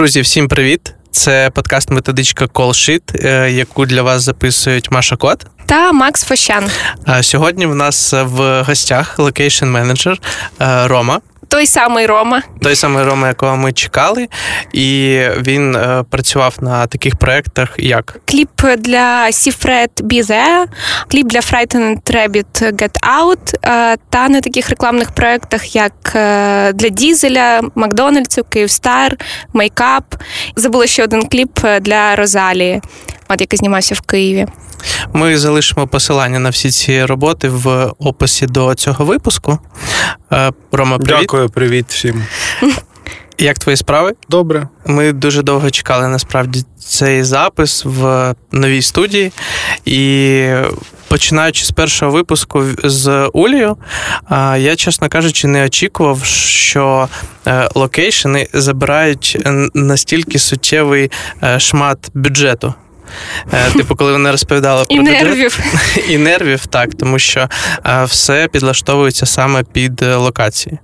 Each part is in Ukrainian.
Друзі, всім привіт! Це подкаст Методичка Call Sheet, яку для вас записують Маша Кот та Макс Фощан. Сьогодні в нас в гостях локейшн менеджер Рома. Той самий Рома, той самий Рома, якого ми чекали, і він е, працював на таких проєктах, як кліп для Sigrid Bizet, кліп для Frightened Rabbit Get Out, е, та на таких рекламних проєктах, як е, для Дізеля, Макдональдсу, Київстар, Мейкап. Забула ще один кліп для Розалії, от який знімався в Києві. Ми залишимо посилання на всі ці роботи в описі до цього випуску. Е, Рома, привіт. Дякую, привіт всім. Як твої справи? Добре. Ми дуже довго чекали насправді цей запис в новій студії. І починаючи з першого випуску з Юлією, я, чесно кажучи, не очікував, що е, локейшени забирають настільки суттєвий е, шмат бюджету. Е, типу, коли вони розповідали про і нервів. і нервів, так, тому що е, все підлаштовується саме під е, локації.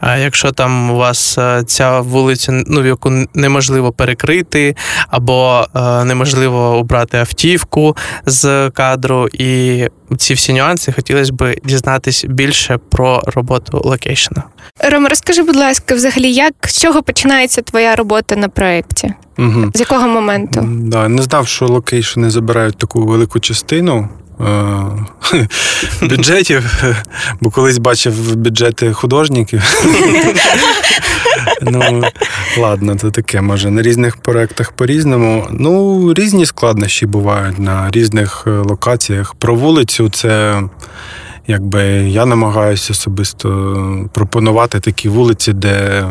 А якщо там у вас ця вулиця, ну яку неможливо перекрити, або неможливо обрати автівку з кадру, і ці всі нюанси хотілося б дізнатись більше про роботу локейшена. Рома, розкажи, будь ласка, взагалі, як з чого починається твоя робота на проєкті? Угу. З якого моменту? Да, Не знав, що локейшени забирають таку велику частину. Е, бюджетів, бо колись бачив бюджети художників. Ну, ладно, це таке, може, на різних проєктах по-різному. Ну, різні складнощі бувають на різних е, локаціях. Про вулицю це якби я намагаюся особисто пропонувати такі вулиці, де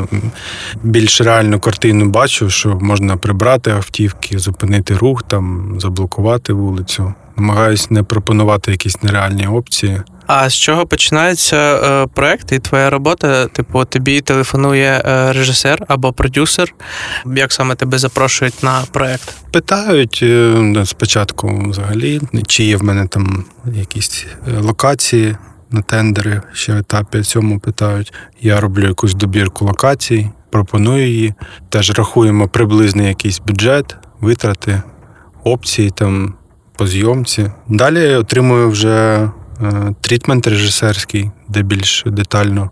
більш реальну картину бачу, що можна прибрати автівки, зупинити рух, там заблокувати вулицю. Намагаюся не пропонувати якісь нереальні опції. А з чого починається е, проект і твоя робота? Типу, тобі телефонує е, режисер або продюсер? Як саме тебе запрошують на проект? Питають е, спочатку взагалі, чи є в мене там якісь локації на тендери, ще в етапі цьому питають. Я роблю якусь добірку локацій, пропоную її. Теж рахуємо приблизний якийсь бюджет, витрати, опції там по зйомці. Далі отримую вже. Е, трітмент режисерський, де більш детально,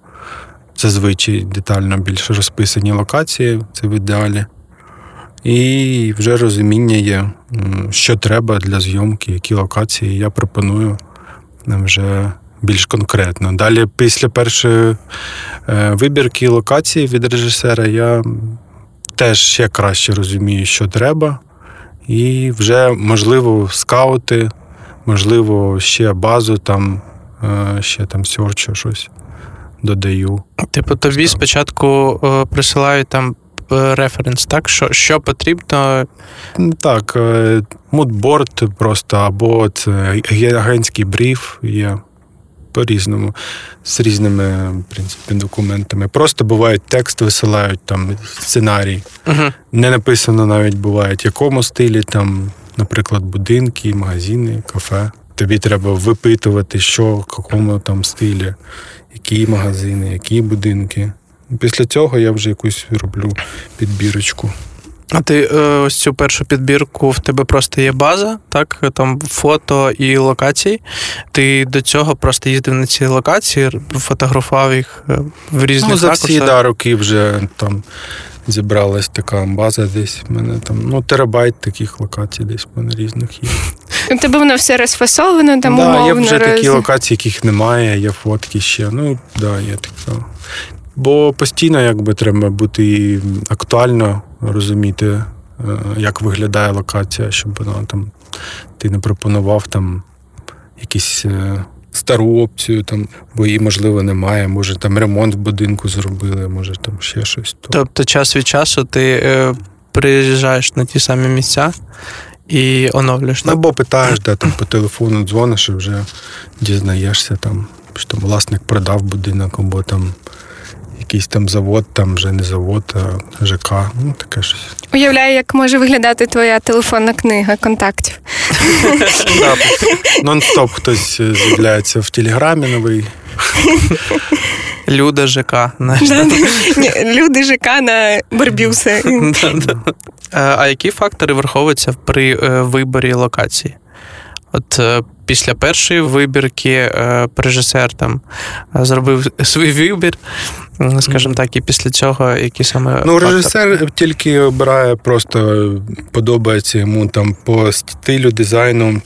зазвичай детально більш розписані локації, це в ідеалі. І вже розуміння є, що треба для зйомки, які локації я пропоную вже більш конкретно. Далі, після першої е, вибірки локації від режисера, я теж ще краще розумію, що треба, і вже можливо скаути можливо, ще базу там, е, ще там сьорчу щось додаю. Типу, тобі спочатку е, присилають там е, референс, так? Що що потрібно? Так, мудборд просто, або це агентський бриф є по-різному, з різними в принципі, документами. Просто бувають текст, висилають там сценарій. Угу. Не написано навіть буває, в якому стилі там наприклад, будинки, магазини, кафе. Тобі треба випитувати, що в якому там стилі, які магазини, які будинки. Після цього я вже якусь роблю підбірочку. А ти е, ось цю першу підбірку в тебе просто є база, так? Там фото і локації. Ти до цього просто їздив на ці локації, фотографував їх е, в різних Ну, за всі да, роки вже там зібралась така база десь. У мене там ну, терабайт таких локацій десь в мене різних є. У тебе воно все розфасовано, там да, умовно. Є вже роз... такі локації, яких немає, є фотки ще. Ну, да, є таке. Бо постійно якби треба бути актуально розуміти, е, як виглядає локація, щоб вона там ти не пропонував там якісь е, стару опцію, там, бо її, можливо, немає. Може, там ремонт в будинку зробили, може там ще щось. Тобто час від часу ти е, приїжджаєш на ті самі місця і оновлюєш. Ну, або питаєш, де там по телефону дзвониш і вже дізнаєшся, там, що там власник продав будинок, або там якийсь там завод, там вже не завод, а ЖК. Ну, таке щось. Уявляю, як може виглядати твоя телефонна книга контактів. Нон-стоп хтось з'являється в телеграмі новий. Люда ЖК. знаєш. Люди ЖК на Барбюси. Е, А які фактори враховуються при е, виборі локації? От е, після першої вибірки е, режисер там е, зробив свій вибір, скажімо так, і після цього які саме Ну, режисер тільки обирає, просто подобається йому там по стилю, дизайну,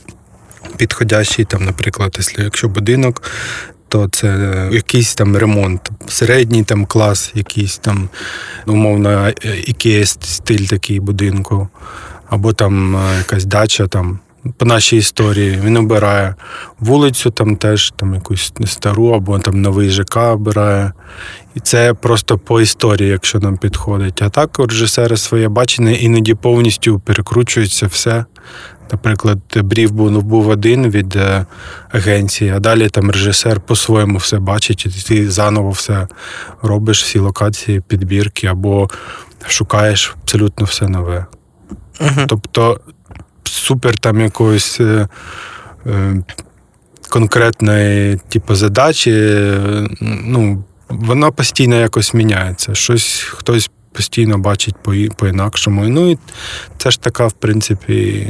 підходящий, там, наприклад, якщо- будинок, то це якийсь там ремонт, середній там клас, якийсь там, умовно, ікея стиль такий будинку, або там е, якась дача там. По нашій історії він обирає вулицю, там теж там якусь стару, або там новий ЖК обирає. І це просто по історії, якщо нам підходить. А так у режисера своє бачення іноді повністю перекручується все. Наприклад, брів був, був один від е, агенції, а далі там режисер по-своєму все бачить, і ти заново все робиш, всі локації, підбірки, або шукаєш абсолютно все нове. Тобто супер там якоїсь е, е, конкретної типу, задачі, ну, вона постійно якось міняється. Щось хтось постійно бачить по-інакшому. Ну і це ж така, в принципі,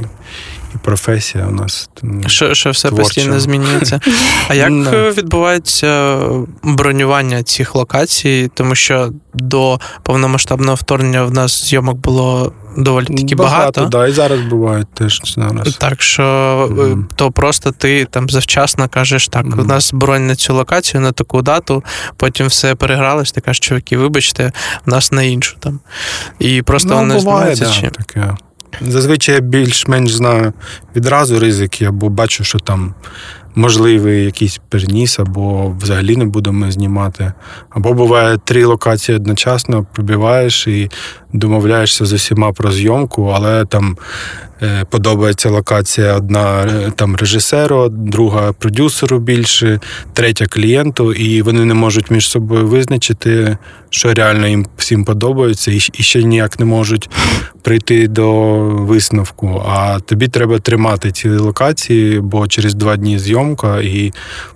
і професія у нас. Що, що все Творчо. постійно змінюється. А як Да. е, відбувається бронювання цих локацій? Тому що до повномасштабного вторгнення в нас зйомок було доволі таки багато. Да, і зараз бувають теж зараз. Так що Мгм. то просто ти там завчасно кажеш, так, у нас бронь на цю локацію, на таку дату, потім все перегралось, ти кажеш, чуваки, вибачте, у нас на іншу там. І просто вони Ну, буває, знімаються да, чи. таке. Зазвичай я більш-менш знаю відразу ризики, або бачу, що там можливий якийсь переніс, або взагалі не будемо знімати. Або буває три локації одночасно, пробиваєш і домовляєшся з усіма про зйомку, але там подобається локація одна е, там режисеру, друга продюсеру більше, третя клієнту, і вони не можуть між собою визначити, що реально їм всім подобається, і, ще ніяк не можуть прийти до висновку. А тобі треба тримати ці локації, бо через два дні зйомка, і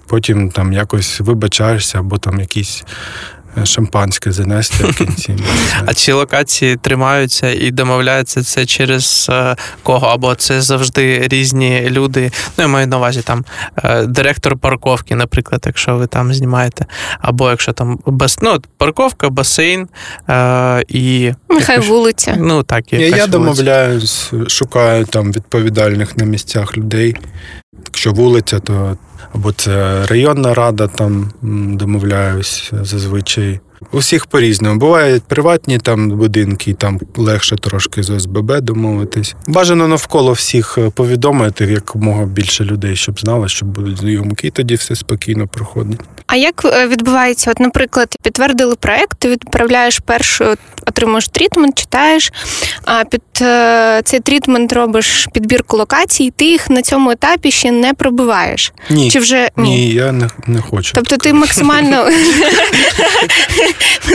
потім там якось вибачаєшся, або там якісь е, шампанське занести в кінці. А ці локації тримаються і домовляються це через е, кого? Або це завжди різні люди. Ну, я маю на увазі там е, директор парковки, наприклад, якщо ви там знімаєте, або якщо там бас... ну, парковка, басейн е, і Нехай якось- вулиця. Ну так, Я, якась я вулиця. домовляюсь, шукаю там відповідальних на місцях людей. Якщо вулиця, то або це районна рада, там домовляюсь зазвичай. У всіх по-різному. Бувають приватні там будинки, там легше трошки з ОСББ домовитись. Бажано навколо всіх е, повідомити якомога більше людей, щоб знали, що будуть зйомки, і тоді все спокійно проходить. А як е, відбувається? От, наприклад, підтвердили проект, ти відправляєш першу, отримуєш трітмент, читаєш, а під е, цей трітмент робиш підбірку локацій, ти їх на цьому етапі ще не пробиваєш. Ні, Чи вже ні, я не, не хочу. Тобто ти максимально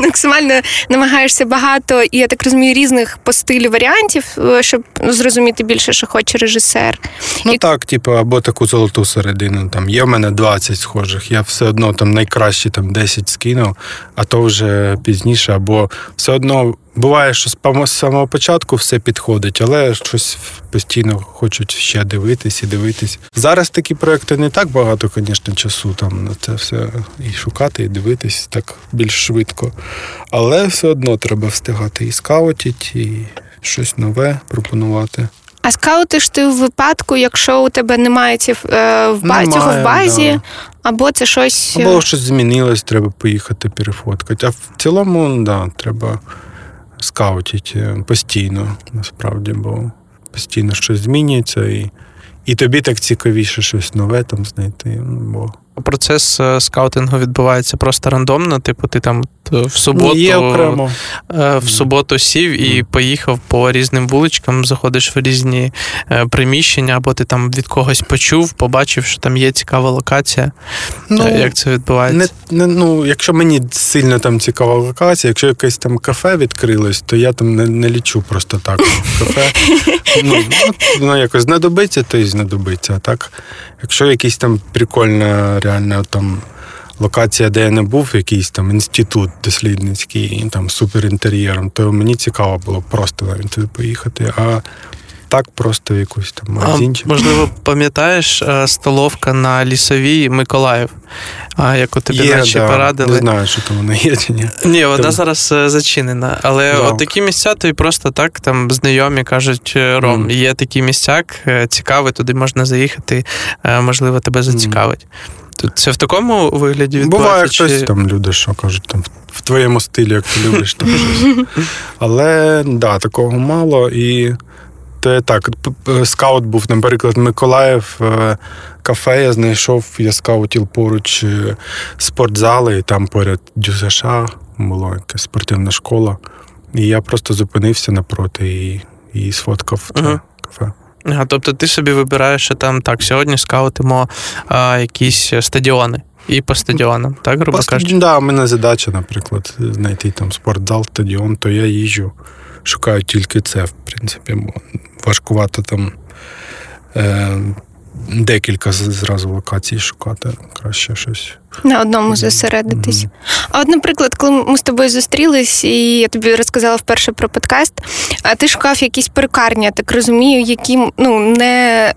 максимально намагаєшся багато, і я так розумію, різних по стилю варіантів, е, щоб зрозуміти більше, що хоче режисер. Ну І- так, типу, або таку золоту середину. Там є в мене 20 схожих. Я все одно там найкращі там 10 скинув, а то вже пізніше, або все одно буває, що з самого початку все підходить, але щось постійно хочуть ще дивитись і дивитись. Зараз такі проекти не так багато, звісно, часу там на це все і шукати, і дивитись так більш швидко. Але все одно треба встигати і скаутити, і щось нове пропонувати. А скаутиш ти в випадку, якщо у тебе немає ці, е, в ба- Немає, цього в базі, да. або це щось. е, Або щось змінилось, треба поїхати перефоткати. А в цілому, да, треба скаутити е, постійно, насправді, бо постійно щось змінюється, і, і тобі так цікавіше щось нове там знайти. ну, Бо Процес е, скаутингу відбувається просто рандомно. Типу, ти там е, в суботу, є окремо. е, в суботу сів і поїхав по різним вуличкам, заходиш в різні приміщення, або ти там від когось почув, побачив, що там є цікава локація. Е, Як це відбувається? Не, не, ну, якщо мені сильно там цікава локація, якщо якесь там кафе відкрилось, то я там не, не лічу просто так кафе. Ну, воно якось знадобиться, то і знадобиться. А так, якщо якісь там прикольна реально там локація, де я не був, якийсь там інститут дослідницький, там суперінтер'єром, то мені цікаво було просто навіть туди поїхати. А так просто якусь там А, можливо, пам'ятаєш е, столовка на лісовій Миколаїв, а, яку тобі Є, наче да. порадили. Не знаю, що там вона є чи ні. Ні, вона Там- зараз е, зачинена. Але Жалко. от такі місця тобі просто так там знайомі кажуть: е, Ром, Мгм. є такий місцяк, е, цікавий, туди можна заїхати, можливо, тебе зацікавить. Тут це в такому вигляді Буває відбувається? хтось чи- там люди, що кажуть, там в твоєму стилі, як ти любиш там щось. Але да, такого мало. І то так, скаут був, наприклад, Миколаїв, е, кафе я знайшов, я скаутів поруч е, спортзали, і там поряд ДЮСШ була якась спортивна школа. І я просто зупинився напроти і, і сфоткав Ага. кафе. Ага, тобто ти собі вибираєш, що там так, сьогодні скаутимо а, якісь стадіони. І по стадіонам, так, грубо по кажучи? да, у мене задача, наприклад, знайти там спортзал, стадіон, то я їжджу, шукаю тільки це, в принципі, бо важкувато там е, декілька зразу локацій шукати. Краще щось. На одному зосередитись. Мгм. А от, наприклад, коли ми з тобою зустрілись, і я тобі розказала вперше про подкаст, а ти шукав якісь перукарні, я так розумію, які ну не,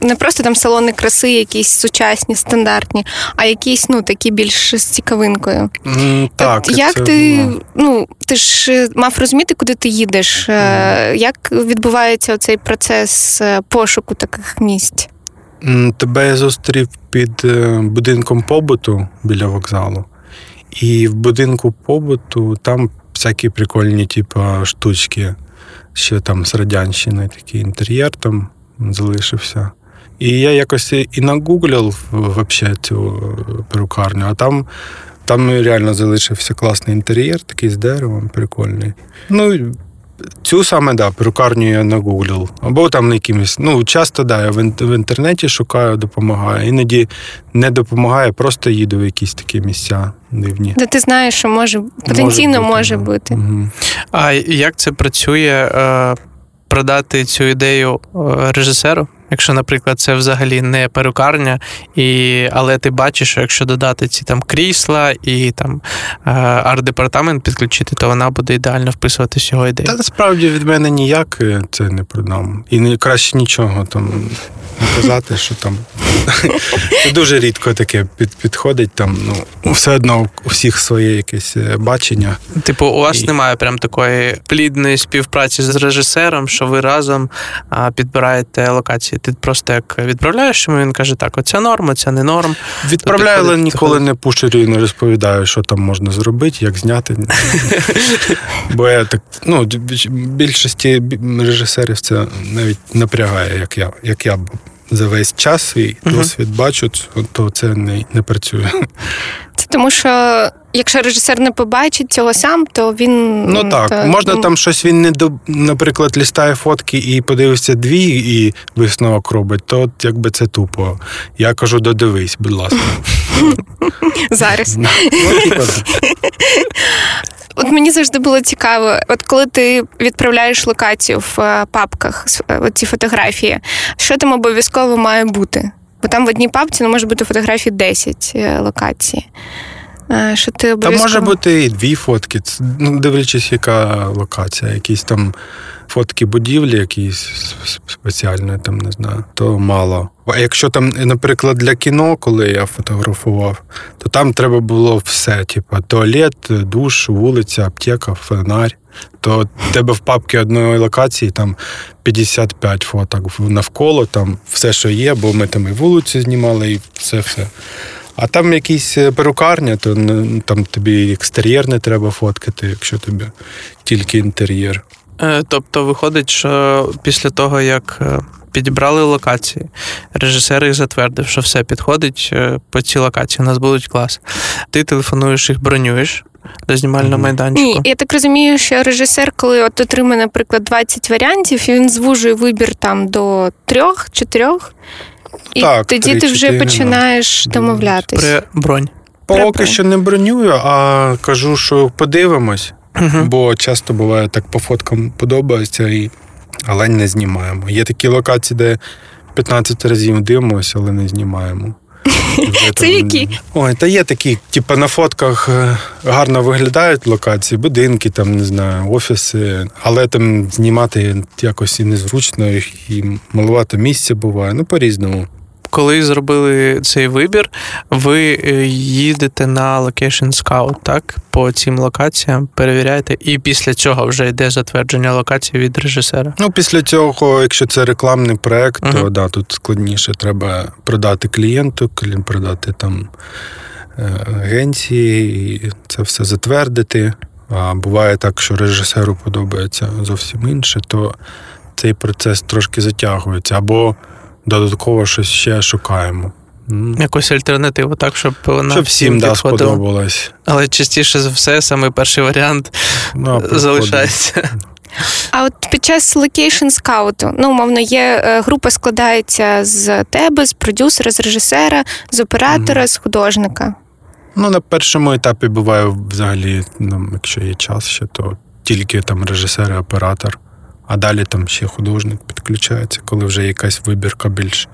не просто там салони краси, якісь сучасні, стандартні, а якісь ну такі більш з цікавинкою. М, Так, От як це, ти ну, ну ти ж е, мав розуміти, куди ти їдеш? Е, Як відбувається цей процес е, пошуку таких місць? Тебе я зустрів під е, будинком побуту біля вокзалу. І в будинку побуту там всякі прикольні, типу, штучки. Ще там з радянщини такий інтер'єр там залишився. І я якось і нагуглив вообще цю е, перукарню, а там, там реально залишився класний інтер'єр, такий з деревом, прикольний. Ну, цю саме, да, перукарню я нагуглив. Або там на якимось. Ну, часто, да, я в, інтернеті шукаю, допомагаю. Іноді не допомагає, просто їду в якісь такі місця дивні. Де ти знаєш, що може потенційно може може бути. Угу. А як це працює е, продати цю ідею е, режисеру? Якщо, наприклад, це взагалі не перукарня, і, але ти бачиш, що якщо додати ці там крісла і там е, арт-департамент підключити, то вона буде ідеально вписуватись його ідею. Та насправді від мене ніяк е, це не продам. І не краще нічого там казати, що там дуже рідко таке під, підходить. Там ну все одно у всіх своє якесь е, бачення. Типу, у вас І- немає прям такої плідної співпраці з режисером, що ви разом а, підбираєте локації. Ти просто як відправляєш йому, він каже, так, оця норма, це не норм. Відправляю, але ніколи не пушерю і не розповідаю, що там можна зробити, як зняти. Бо я так, ну, більшості режисерів це навіть напрягає, як я, як я за весь час свій досвід бачу, то це не, не працює. Це тому, що якщо режисер не побачить цього сам, то він Ну так, то- можна ну, там щось він не до, наприклад, лістає фотки і подивився дві, і висновок робить, то от якби це тупо. Я кажу, додивись, будь ласка. зараз. От мені завжди було цікаво, от коли ти відправляєш локацію в е, папках, е, ці фотографії, що там обов'язково має бути? Бо там в одній папці ну, може бути фотографій 10 е, локацій. Е, Що ти Та обов'язково... може бути і дві фотки, ну, дивлячись, яка локація, якісь там фотки будівлі, якісь спеціальні, там не знаю, то мало. А якщо там, наприклад, для кіно, коли я фотографував, то там треба було все: типу, туалет, душ, вулиця, аптека, фонарь. То тебе в папці одної локації там 55 фоток навколо, там все, що є, бо ми там і вулицю знімали, і все все. А там якісь е, перукарня, то там тобі екстер'єр не треба фоткати, якщо тобі тільки інтер'єр. Е, Тобто виходить, що після того, як е, підібрали локації, режисер їх затвердив, що все підходить по цій локації, у нас будуть клас. Ти телефонуєш їх, бронюєш до знімального майданчику. Ні, я так розумію, що режисер, коли от отримає, наприклад, 20 варіантів, він звужує вибір там до трьох, чотирьох, і Так, тоді три, ти вже починаєш домовлятися. домовлятись. При бронь. Поки При що не бронюю, а кажу, що подивимось, Мгм. бо часто буває так по фоткам подобається, і... але не знімаємо. Є такі локації, де 15 разів дивимося, але не знімаємо. Це які? Ой, та є такі, типу, на фотках е, гарно виглядають локації, будинки, там, не знаю, офіси, але там знімати якось і незручно, і малувато місця буває. Ну, по-різному. Коли зробили цей вибір, ви е, їдете на Location Scout, так? По цим локаціям перевіряєте, і після цього вже йде затвердження локації від режисера. Ну, після цього, якщо це рекламний проект, то да, тут складніше. Треба продати клієнту, клі- продати там е, агенції, і це все затвердити. А буває так, що режисеру подобається зовсім інше, то цей процес трошки затягується. Або додатково щось ще шукаємо. Якусь альтернативу, так, щоб вона Щоб всім да, підходила. сподобалось. Але частіше за все, саме перший варіант Ну, залишається. А от під час локейшн скауту, ну, умовно, є е, група складається з тебе, з продюсера, з режисера, з оператора, з художника. Ну, на першому етапі буває взагалі, ну, якщо є час ще, то тільки там режисер і оператор, а далі там ще художник підключається, коли вже якась вибірка більш,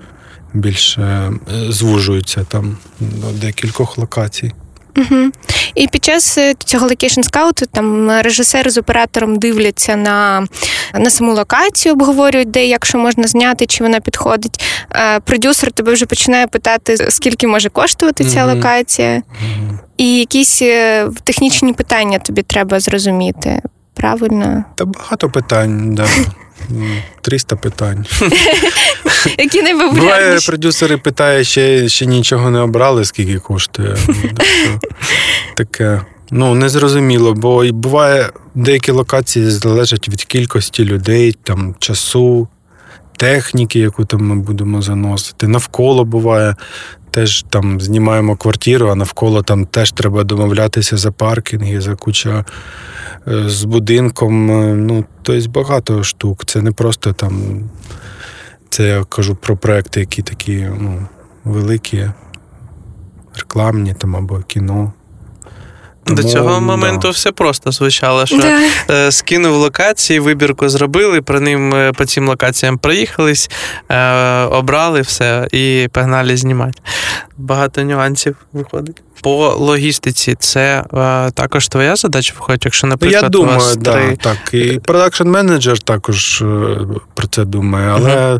більш е, звужується там до декількох локацій. Угу. І під час е, цього локейшн скауту там е, режисер з оператором дивляться на, на саму локацію, обговорюють, де як що можна зняти, чи вона підходить. Е, Продюсер тебе вже починає питати, скільки може коштувати ця локація, і якісь технічні питання тобі треба зрозуміти. Правильно? Та багато питань, да. М, 300 питань. Які Буває, продюсери питає, ще, ще нічого не обрали, скільки коштує. Ну, Таке. Ну, незрозуміло, бо і буває, деякі локації залежать від кількості людей, там, часу, техніки, яку там ми будемо заносити. Навколо буває, теж там знімаємо квартиру, а навколо там теж треба домовлятися за паркінги, за куча е, з будинком. е, Ну, тобто багато штук. Це не просто там. Це я кажу про проекти, які такі ну, великі, рекламні там або кіно. До Тому, цього да. моменту все просто звучало, що Да. е, скинув локації, вибірку зробили, про ним е, по цим локаціям проїхались, е, обрали все і погнали знімати. Багато нюансів виходить. По логістиці це е, також твоя задача виходить, якщо, Ну, наприклад, я у вас да, три... так. І продакшн менеджер також е, про це думає, але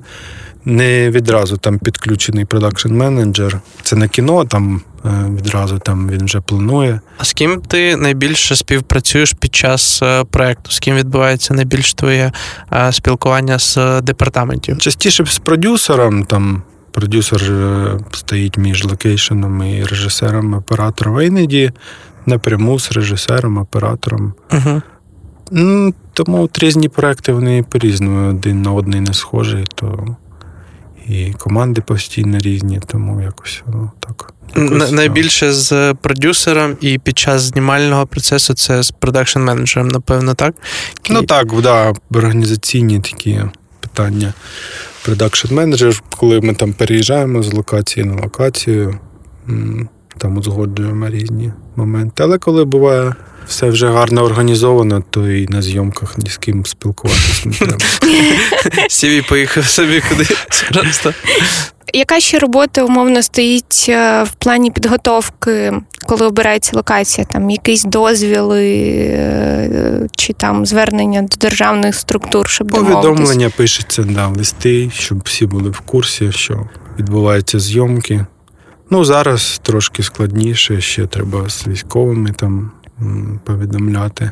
не відразу там підключений продакшн менеджер. Це не кіно, там е, відразу там він вже планує. А з ким ти найбільше співпрацюєш під час е, проекту? З ким відбувається найбільш твоє е, спілкування з департаментів? Частіше з продюсером, там продюсер стоїть між локейшеном і режисером, оператором, а іноді напряму з режисером, оператором. Ну, тому от різні проекти вони по-різному один на один не схожі, то і команди постійно різні, тому якось воно так. Якось, Найбільше з продюсером і під час знімального процесу це з продакшн менеджером, напевно, так? Ну так, да, організаційні такі питання. Продакшн менеджер, коли ми там переїжджаємо з локації на локацію, там узгоджуємо різні моменти. Але коли буває все вже гарно організовано, то і на зйомках ні з ким спілкуватися не треба. Сіві поїхав собі кудись. Яка ще робота умовно стоїть е, в плані підготовки, коли обирається локація? Там якісь дозвіли е, чи там звернення до державних структур, щоб? Повідомлення пишеться да, листи, щоб всі були в курсі, що відбуваються зйомки. Ну, зараз трошки складніше, ще треба з військовими там повідомляти.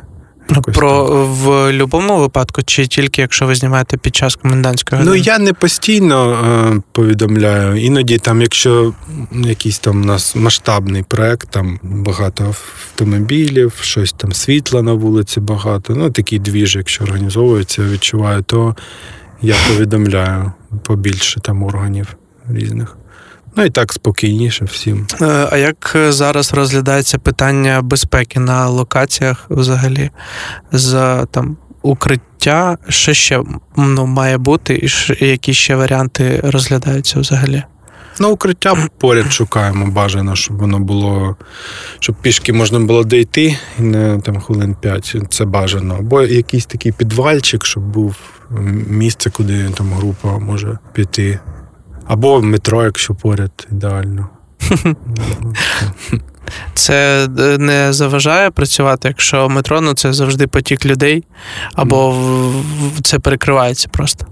Якось Про так. в будь-якому випадку, чи тільки якщо ви знімаєте під час комендантської Ну, я не постійно е, повідомляю. Іноді там, якщо якийсь там у нас масштабний проект, там багато автомобілів, щось там світла на вулиці багато. Ну, такі двіжі, якщо організовуються, я відчуваю, то я повідомляю побільше там органів різних. Ну і так спокійніше всім. Е, А як е, зараз розглядається питання безпеки на локаціях взагалі з там укриття? Що ще ну, має бути, і які ще варіанти розглядаються взагалі? Ну, укриття поряд шукаємо бажано, щоб воно було, щоб пішки можна було дійти і не там хвилин 5. Це бажано. Або якийсь такий підвальчик, щоб був місце, куди там група може піти. Або метро, якщо поряд, ідеально. Це е, не заважає працювати, якщо метро ну це завжди потік людей, або це перекривається просто.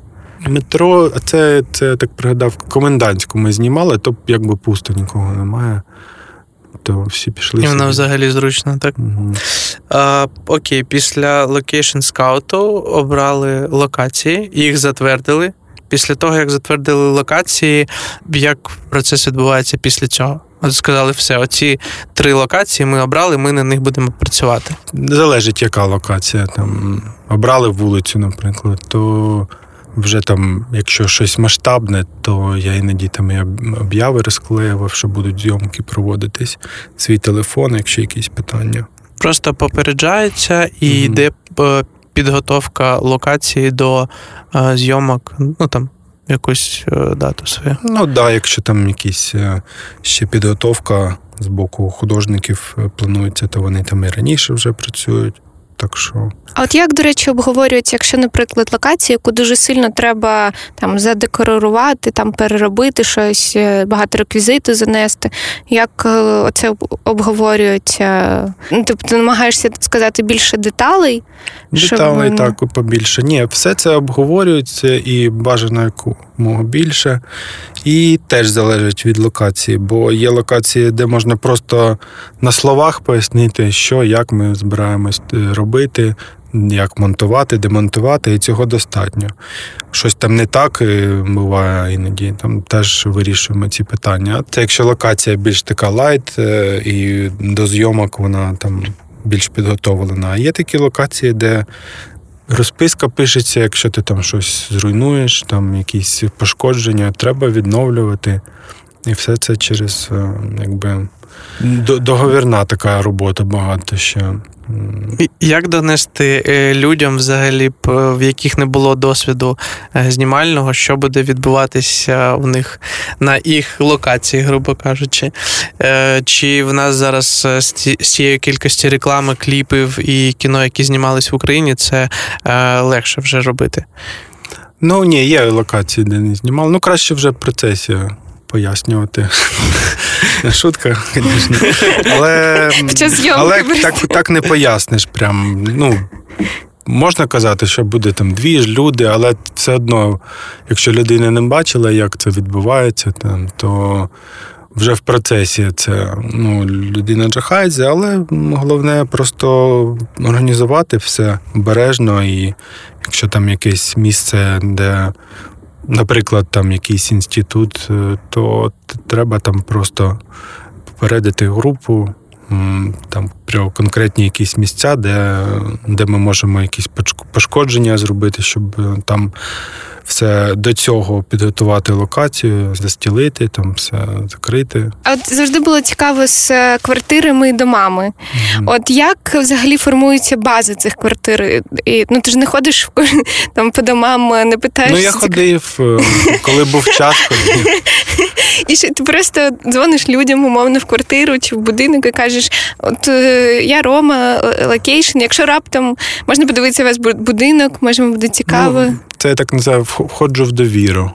Метро, це, це я так пригадав, комендантську ми знімали, то якби пусто нікого немає. То всі пішли. І воно взагалі зручно, так? Мгм. А, окей, після локейшн скауту обрали локації, їх затвердили. Після того, як затвердили локації, як процес відбувається після цього? От сказали, все, оці три локації ми обрали, ми на них будемо працювати. Залежить, яка локація. Там обрали вулицю, наприклад, то вже там, якщо щось масштабне, то я іноді там і обяви розклеював, що будуть зйомки проводитись. Свій телефон, якщо якісь питання. Просто попереджається і Мгм. йде е, підготовка локації до е, зйомок, ну там якусь е, дату свою. Ну так, да, якщо там якісь е, ще підготовка з боку художників планується, то вони там і раніше вже працюють. Так що А от як, до речі, обговорюється, якщо, наприклад, локацію, яку дуже сильно треба там задекорувати, там переробити щось, е, багато реквізиту занести. Як е, оце обговорюється? Ну, тобто ти намагаєшся сказати більше деталей? Щоб деталей воно- так побільше. Ні, все це обговорюється і бажано якомога більше. І теж залежить від локації, бо є локації, де можна просто на словах пояснити, що, як ми збираємось е, робити. Як монтувати, демонтувати, і цього достатньо. Щось там не так е, буває іноді, там теж вирішуємо ці питання. Це якщо локація більш така лайт, е, і до зйомок вона там більш підготовлена. А є такі локації, де розписка пишеться, якщо ти там щось зруйнуєш, там якісь пошкодження, треба відновлювати. І все це через е, якби договірна така робота багато ще. Як донести е, людям, взагалі, в яких не було досвіду е, знімального, що буде відбуватися у них на їх локації, грубо кажучи? Е, Чи в нас зараз е, з ці- цієї кількості реклами, кліпів і кіно, які знімались в Україні, це е, легше вже робити? Ну ні, є локації, де не знімали. Ну, краще вже в процесі пояснювати. Шутка, звісно. Але, але так, так не поясниш. Прям, ну, можна казати, що буде там дві ж люди, але все одно, якщо людина не бачила, як це відбувається, там, то вже в процесі це ну, людина жахається, але головне просто організувати все обережно і якщо там якесь місце, де, наприклад, там якийсь інститут, е, то треба там просто попередити групу. Там про конкретні якісь місця, де, де ми можемо якісь пошкодження зробити, щоб е, там все до цього підготувати локацію, застілити, там все закрити. А от завжди було цікаво з е, квартирами і домами. Мгм. От як взагалі формується база цих квартир? І, ну ти ж не ходиш там по домам, е, не питаєш. Ну, я ходив, е, коли був час, ходив. І що ти просто дзвониш людям умовно в квартиру чи в будинок і кажеш: от я Рома, локейшн. Якщо раптом можна подивитися ваш бу- будинок, може буде цікаво. Ну, Це я так називаю, входжу в довіру.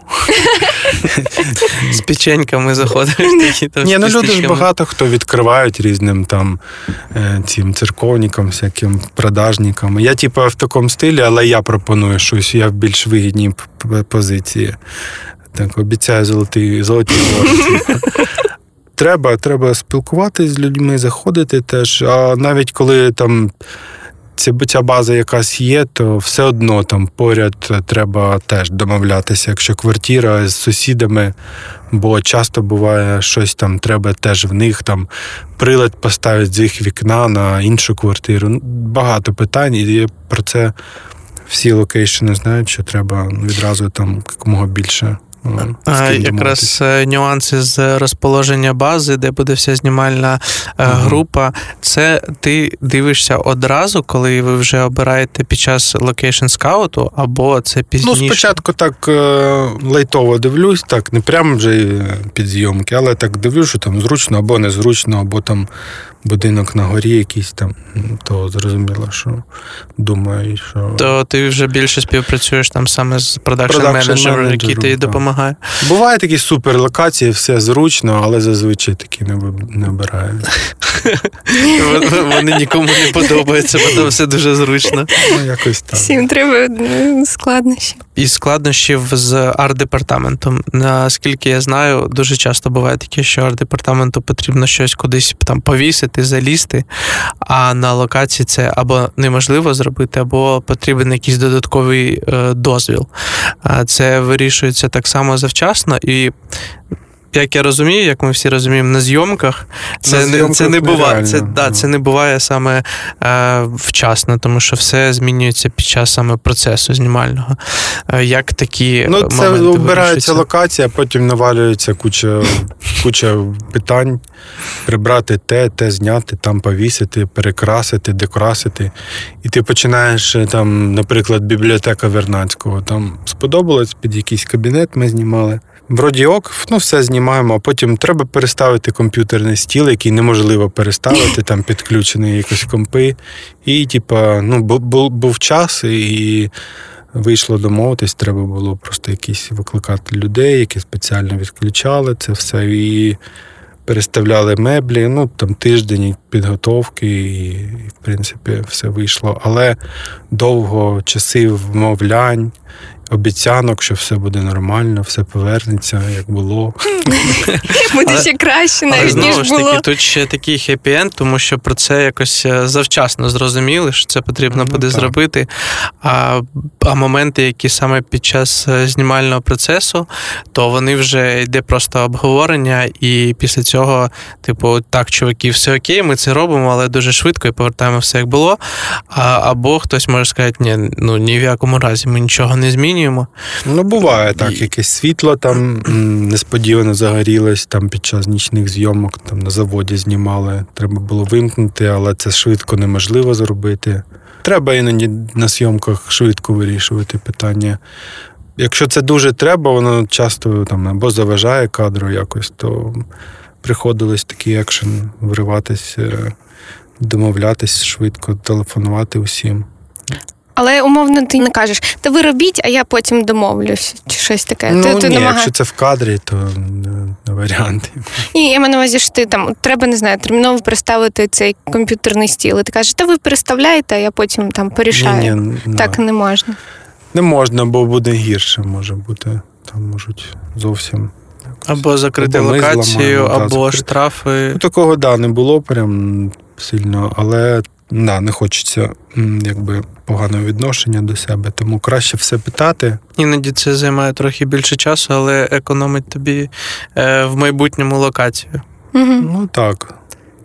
З печеньками заходиш. Ні, ну люди ж багато хто відкривають різним там е, цим церковникам, всяким продажникам. Я, типу, в такому стилі, але я пропоную щось, я в більш вигідній позиції. Так, обіцяю золоті, золоті гори. Треба, треба спілкуватися з людьми, заходити теж. А навіть коли там ця, ця база якась є, то все одно там поряд треба теж домовлятися, якщо квартира з сусідами, бо часто буває щось там, треба теж в них там прилад поставити з їх вікна на іншу квартиру. Багато питань, і про це всі локейшени знають, що треба відразу там якомога більше. Ну, А, якраз е, нюанси з розположення бази, де буде вся знімальна е, група. Це ти дивишся одразу, коли ви вже обираєте під час локейшн скауту, або це Ну, спочатку так е, лайтово дивлюсь, так, не прямо вже під зйомки, але так дивлюсь, що там зручно або незручно, або там будинок на горі якийсь там, то зрозуміло, що думаю, що. То ти вже більше співпрацюєш там саме з продакшн менеджером, який так. допомагає. Буває такі супер локації, все зручно, але зазвичай такі не, обирають. Вони нікому не подобаються, бо там все дуже зручно. Ну, якось так. Всім треба ну, складнощі. І складнощів з арт-департаментом. Наскільки я знаю, дуже часто буває таке, що арт-департаменту потрібно щось кудись там повісити, залізти, а на локації це або неможливо зробити, або потрібен якийсь додатковий е, дозвіл. Це вирішується так само завчасно і. Як я розумію, як ми всі розуміємо, на зйомках це, На не, зйомках це не буває. Це, да, це не буває саме е, вчасно, тому що все змінюється під час саме процесу знімального. Е, як такі Ну, це обирається локація, потім навалюється куча, куча питань. Прибрати те, те зняти, там повісити, перекрасити, декрасити. І ти починаєш е, там, наприклад, бібліотека Вернадського. Там сподобалось під якийсь кабінет, ми знімали. Вроді ок, ну все знімаємо, а потім треба переставити комп'ютерний стіл, який неможливо переставити, там підключений якось компи. І, типа, ну, бу- бу- був час, і вийшло домовитись, треба було просто якісь викликати людей, які спеціально відключали це все. І переставляли меблі, ну там тиждень підготовки, і, в принципі, все вийшло. Але довго часів вмовлянь, обіцянок, що все буде нормально, все повернеться, як було. Буде ще краще, Але навіть знову ніж ж таки, було. тут ще такий хеппі-енд, тому що про це якось е, завчасно зрозуміли, що це потрібно Ну, буде зробити. А, а моменти, які саме під час е, знімального процесу, то вони вже йде просто обговорення, і після цього, типу, так, чуваки, все окей, ми це робимо, але дуже швидко і повертаємо все як було. А, або хтось може сказати, ні, ну ні в якому разі ми нічого не змінюємо. Ну, буває так, І- якесь світло там несподівано загорілось там під час нічних зйомок, там на заводі знімали. Треба було вимкнути, але це швидко неможливо зробити. Треба іноді на зйомках швидко вирішувати питання. Якщо це дуже треба, воно часто там або заважає кадру якось, то приходилось такий екшен вириватись, е, домовлятись швидко, телефонувати усім. Але умовно ти не кажеш, та ви робіть, а я потім домовлюсь, чи щось таке. Ну, ти, ти ні, намагаєш- якщо це в кадрі, то не, не варіант. Ні, я маю на увазі, що ти там треба не знаю, терміново переставити цей комп'ютерний стіл. І ти кажеш, та ви переставляєте, а я потім там порішаю. Ні, ні, Так не можна. Не можна, бо буде гірше, може бути. Там можуть зовсім. Або закрити Або локацію, зламаємо, або закрити. штрафи. Ну, такого да, не було прям сильно, але да, не хочеться якби поганого відношення до себе. Тому краще все питати. Іноді це займає трохи більше часу, але економить тобі е, в майбутньому локацію. Угу. Ну так.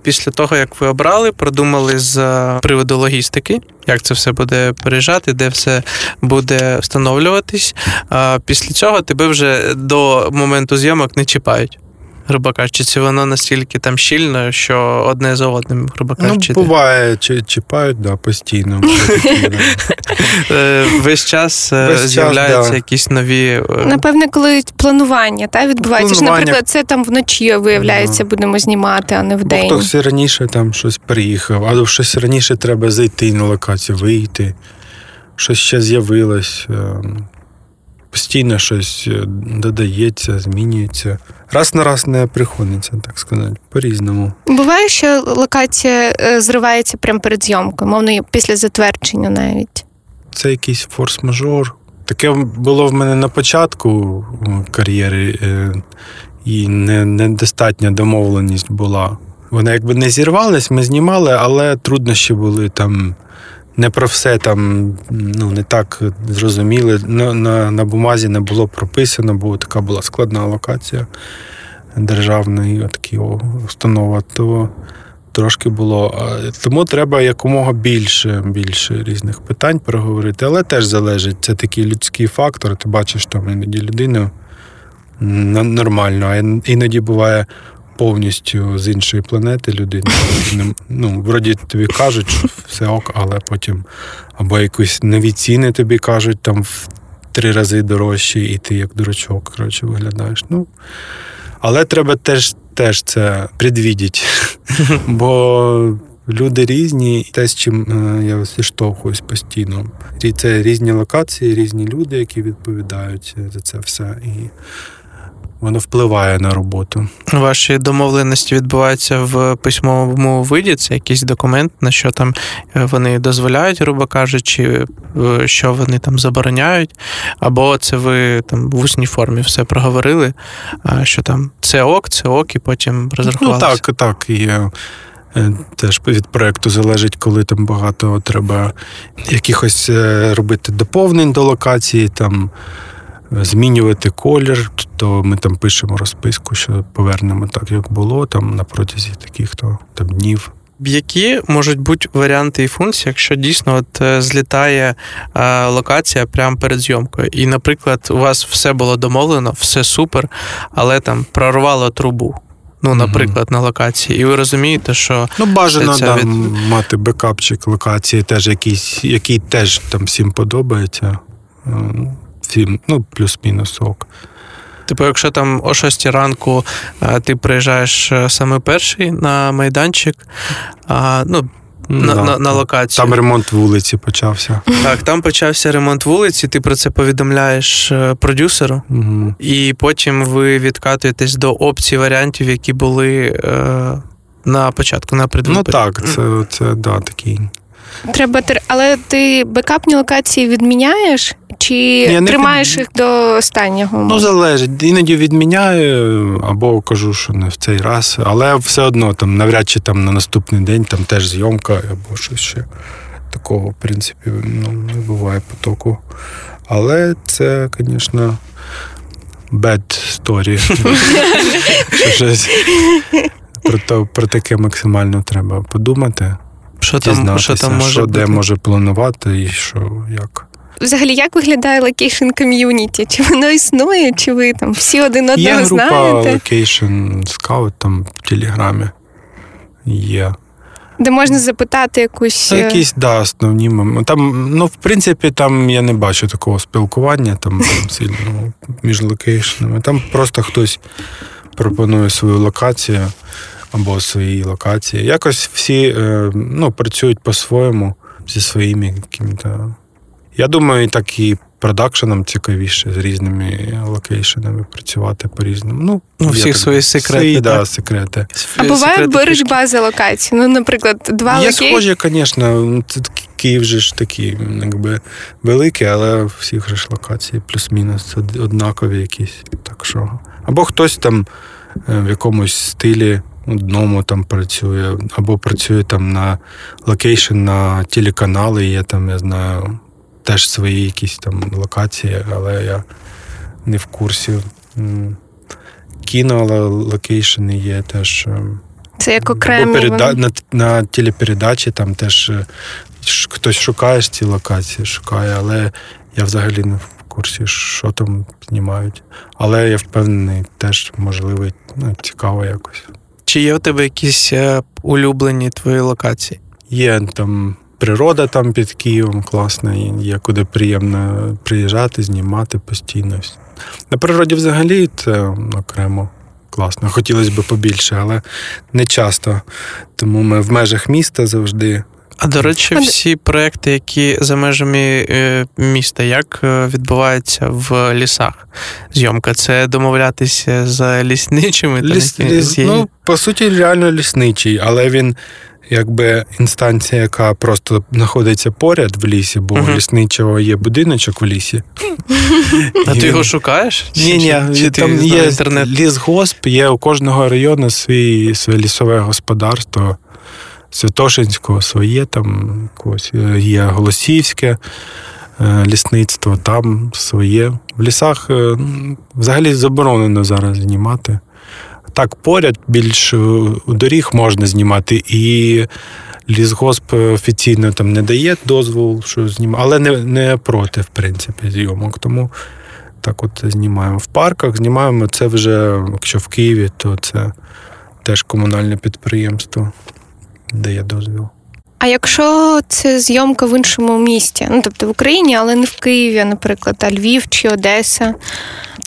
Після того, як ви обрали, продумали з е, приводу логістики, як це все буде переїжджати, де все буде встановлюватись. А після цього тебе вже до моменту зйомок не чіпають. Грубо кажучи, це воно настільки там щільно, що одне за одним, грубо Ну, кажучи, буває, чи- чіпають, да, постійно. Е, весь час е, з'являються якісь нові. е, Напевне, коли планування та, відбувається. Що, Планування. наприклад, це там вночі виявляється, будемо знімати, а не Бо вдень. хтось раніше там щось приїхав, а щось раніше треба зайти на локацію, вийти, щось ще з'явилось. Постійно щось е, додається, змінюється. Раз на раз не приходиться, так сказати, по-різному. Буває, що локація е, зривається прямо перед зйомкою, мовно після затвердження навіть. Це якийсь форс-мажор. Таке було в мене на початку кар'єри, е, і не- недостатня домовленість була. Вона якби не зірвалась, ми знімали, але труднощі були там. Не про все там ну, не так зрозуміли. На, на, на бумазі не було прописано, бо така була складна локація державної такі установа, то трошки було. Тому треба якомога більше, більше різних питань проговорити. Але теж залежить. Це такий людський фактор. Ти бачиш там іноді людину нормально, а іноді буває. Повністю з іншої планети людина. Не- Ну, вроді тобі кажуть, що все ок, але потім або якісь нові ціни тобі кажуть там в три рази дорожчі, і ти як дурачок, коротше, виглядаєш. Ну, але треба теж теж це предвідіть. Бо люди різні, те, з чим е, я зіштовхуюсь постійно. І це різні локації, різні люди, які відповідають за це все. І воно впливає на роботу. Ваші домовленості відбуваються в письмовому виді. Це якийсь документ, на що там е, вони дозволяють, грубо кажучи, е, що вони там забороняють, або це ви там в усній формі все проговорили, що там це ок, це ок, і потім Ну так, так. І е, теж від проекту залежить, коли там багато треба якихось робити доповнень до локації, там змінювати колір, то ми там пишемо розписку, що повернемо так, як було, там на протязі таких то там днів. Які можуть бути варіанти і функції, якщо дійсно от е, злітає е, локація прямо перед зйомкою? І, наприклад, у вас все було домовлено, все супер, але там прорвало трубу. Ну, наприклад, на локації, і ви розумієте, що Ну, бажано Це да, від- мати бекапчик локації, теж якийсь, який теж там всім подобається. Е, ну, плюс-мінус ок. Типу, якщо там о 6 ранку ти приїжджаєш е, саме перший на майданчик, а, ну, на, Да. на, на локацію. Там ремонт вулиці почався. Так, там почався ремонт вулиці, ти про це повідомляєш е, продюсеру, Угу. і потім ви відкатуєтесь до опцій варіантів, які були е, на початку, на Ну так, це, це да, такий. Треба тр- але ти бекапні локації відміняєш чи Ні, не тримаєш від- їх до останнього? Ну, залежить. Іноді відміняю, або кажу, що не в цей раз. Але все одно там навряд чи там на наступний день там теж зйомка або щось ще. Такого, в принципі, ну, не буває потоку. Але це, звісно, bad story. Про таке максимально треба подумати, Що там, що там може що бути? де може планувати і що як. Взагалі, як виглядає локейшн ком'юніті? Чи воно існує, чи ви там всі один Є одного група знаєте? Location Scout там в Телеграмі. Є. Де можна запитати якусь. Це е, якісь, да, основні мом- Там, ну, в принципі, там я не бачу такого спілкування там прям сильно між локейшнами. Там просто хтось пропонує свою локацію або свої локації. Якось всі е, ну, працюють по-своєму зі своїми якими-то. Я думаю, так і продакшеном цікавіше з різними локейшенами працювати по-різному. Ну, Ну, всіх свої секрети, Свої, так? да, секрети. А буває боротьба за локацію. Ну, наприклад, два Є локей... схожі, звісно. Це такі- Київ же ж такий, якби великий, але всіх ж локації плюс-мінус однакові якісь. Так що. Або хтось там е, в якомусь стилі одному там працює, або працює там на локейшн на телеканали, є там, я знаю, теж свої якісь там локації, але я не в курсі. Кіно, але локейшени є теж. ем, Це як окремо. переда... на, на телепередачі там теж е, хтось шукає ці локації, шукає, але я взагалі не в курсі, що там знімають. Але я впевнений, теж можливо, ну, цікаво якось. Чи є у тебе якісь е, улюблені твої локації? Є там природа там під Києвом класна, є куди приємно приїжджати, знімати постійно. На природі взагалі це окремо класно. Хотілося б побільше, але не часто. Тому ми в межах міста завжди. А до речі, всі проекти, які за межами е, міста, як е, відбуваються в лісах? Зйомка це домовлятися з лісничими Ліс, які- ліс, ну, по суті, реально лісничий, але він якби інстанція, яка просто знаходиться поряд в лісі, бо Мгм. у лісничого є будиночок в лісі. А ти його шукаєш? Ні, ні, там є інтернет? лісгосп, є у кожного району свій, своє лісове господарство. Святошинського своє, там якось, е, є Голосівське е, лісництво, там своє. В лісах е, взагалі заборонено зараз знімати. Так, поряд більш у доріг можна знімати, і лісгосп офіційно там не дає дозвол, що знімати, але не, не проти, в принципі, зйомок. Тому так от знімаємо. В парках знімаємо це вже, якщо в Києві, то це теж комунальне підприємство дає дозвіл. А якщо це зйомка в іншому місті, ну тобто в Україні, але не в Києві, наприклад, а Львів чи Одеса,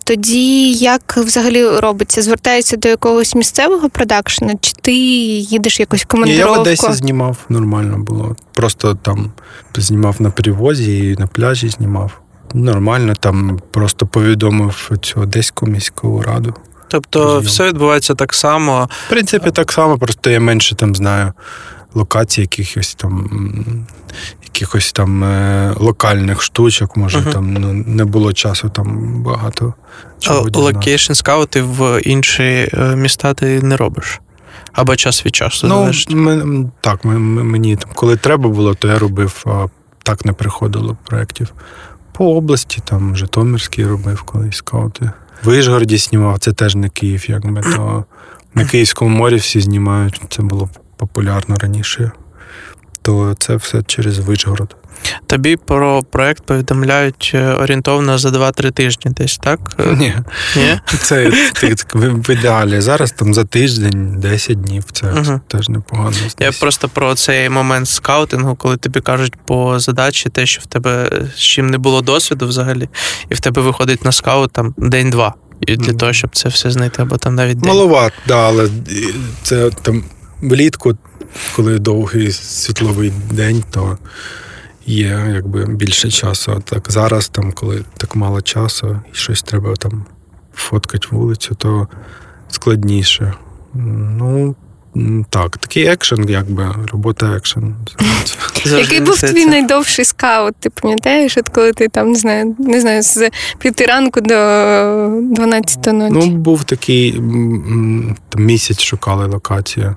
Тоді як взагалі робиться? Звертається до якогось місцевого продакшена, чи ти їдеш якусь Ні, командировку? я в Одесі знімав, нормально було. Просто там знімав на перевозі і на пляжі знімав. Нормально, там просто повідомив цю одеську міську раду. Тобто Прийом. все відбувається так само. В принципі, так само, просто я менше там знаю локацій, якихось там якихось там е, локальних штучок. Може, Мгм. там ну, не було часу там багато. Location скаути в інші е, міста ти не робиш. Або час від часу Ну, залежить. ми, так, ми, ми- мені там, коли треба було, то я робив, а так не приходило проєктів. По області, там Житомирський робив колись скаути. В Вишгороді знімав, це теж не Київ, якби то на Київському морі всі знімають, це було популярно раніше. То це все через Вишгород. Тобі про проект повідомляють е, орієнтовно за 2-3 тижні десь, так? Е, Ні, Ні? це в ідеалі. Зараз там за тиждень, 10 днів, це Мгм. теж непогано. Я просто про цей момент скаутингу, коли тобі кажуть по задачі те, що в тебе з чим не було досвіду взагалі, і в тебе виходить на скаут там день-два. І для того, щоб це все знайти, або там навіть день. Маловат, да, але це там влітку, коли довгий світловий день, то є якби більше часу. А так зараз, там, коли так мало часу і щось треба там фоткати вулицю, то складніше. Ну, так, такий екшен, якби, робота екшен. Який був твій найдовший скаут? Ти пам'ятаєш, от коли ти там не знаю, не знаю, з п'яти ранку до 12 ночі? Ну, був такий там, місяць шукали локацію.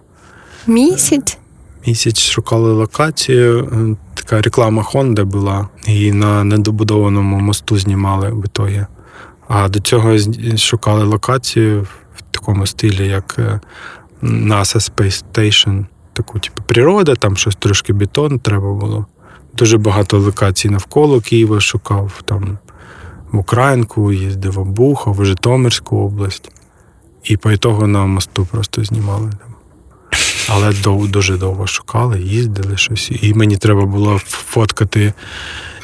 Місяць? Місяць шукали локацію. е, Така реклама Honda була, і на недобудованому мосту знімали ітогі. А до цього шукали локацію в такому стилі, як е, NASA Space Station. Таку, типу, природа, там щось трошки бетон треба було. Дуже багато локацій навколо Києва шукав. Там в Українку їздив в Обухов, в Житомирську область. І по ітогу на мосту просто знімали. Але дов, дуже довго шукали, їздили щось. І мені треба було фоткати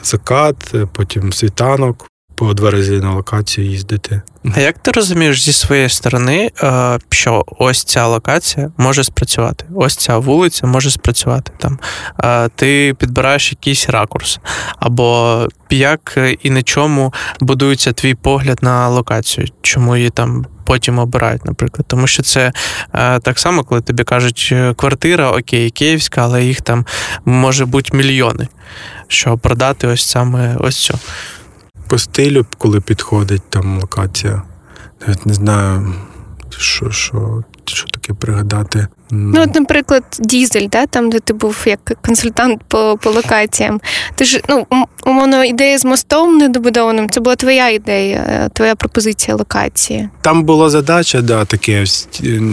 закат, потім світанок, по два рази на локацію їздити. А як ти розумієш зі своєї сторони, е, що ось ця локація може спрацювати? Ось ця вулиця може спрацювати там. Е, Ти підбираєш якийсь ракурс, або як і на чому будується твій погляд на локацію, чому її там потім обирають, наприклад. Тому що це е, так само, коли тобі кажуть, квартира, окей, київська, але їх там може бути мільйони. Що продати ось саме ось цю. По стилю, коли підходить там локація, навіть не знаю, що, що, що таке пригадати. Ну, от, наприклад, дізель, да, там, де ти був як консультант по, по локаціям. Ти ж, ну, умовно, ідея з мостом недобудованим, це була твоя ідея, е, твоя пропозиція локації. Там була задача, да, таке,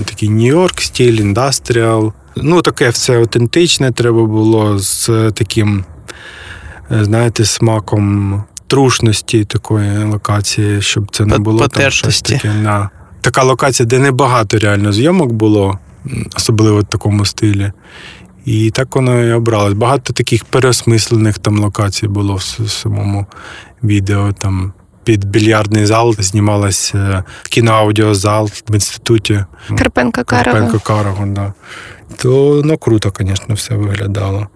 такий Нью-Йорк, стиль, індастріал. Ну, таке все автентичне треба було з таким, е, знаєте, смаком трушності такої локації, щоб це не було там щось таке. На... Така локація, де небагато реально зйомок було, особливо в такому стилі. І так воно і обралось. Багато таких переосмислених там локацій було в самому відео. Там під більярдний зал знімалась е, кіноаудіозал в інституті. Карпенка Карова. Карпенко Карого, да. То ну, круто, звісно, все виглядало.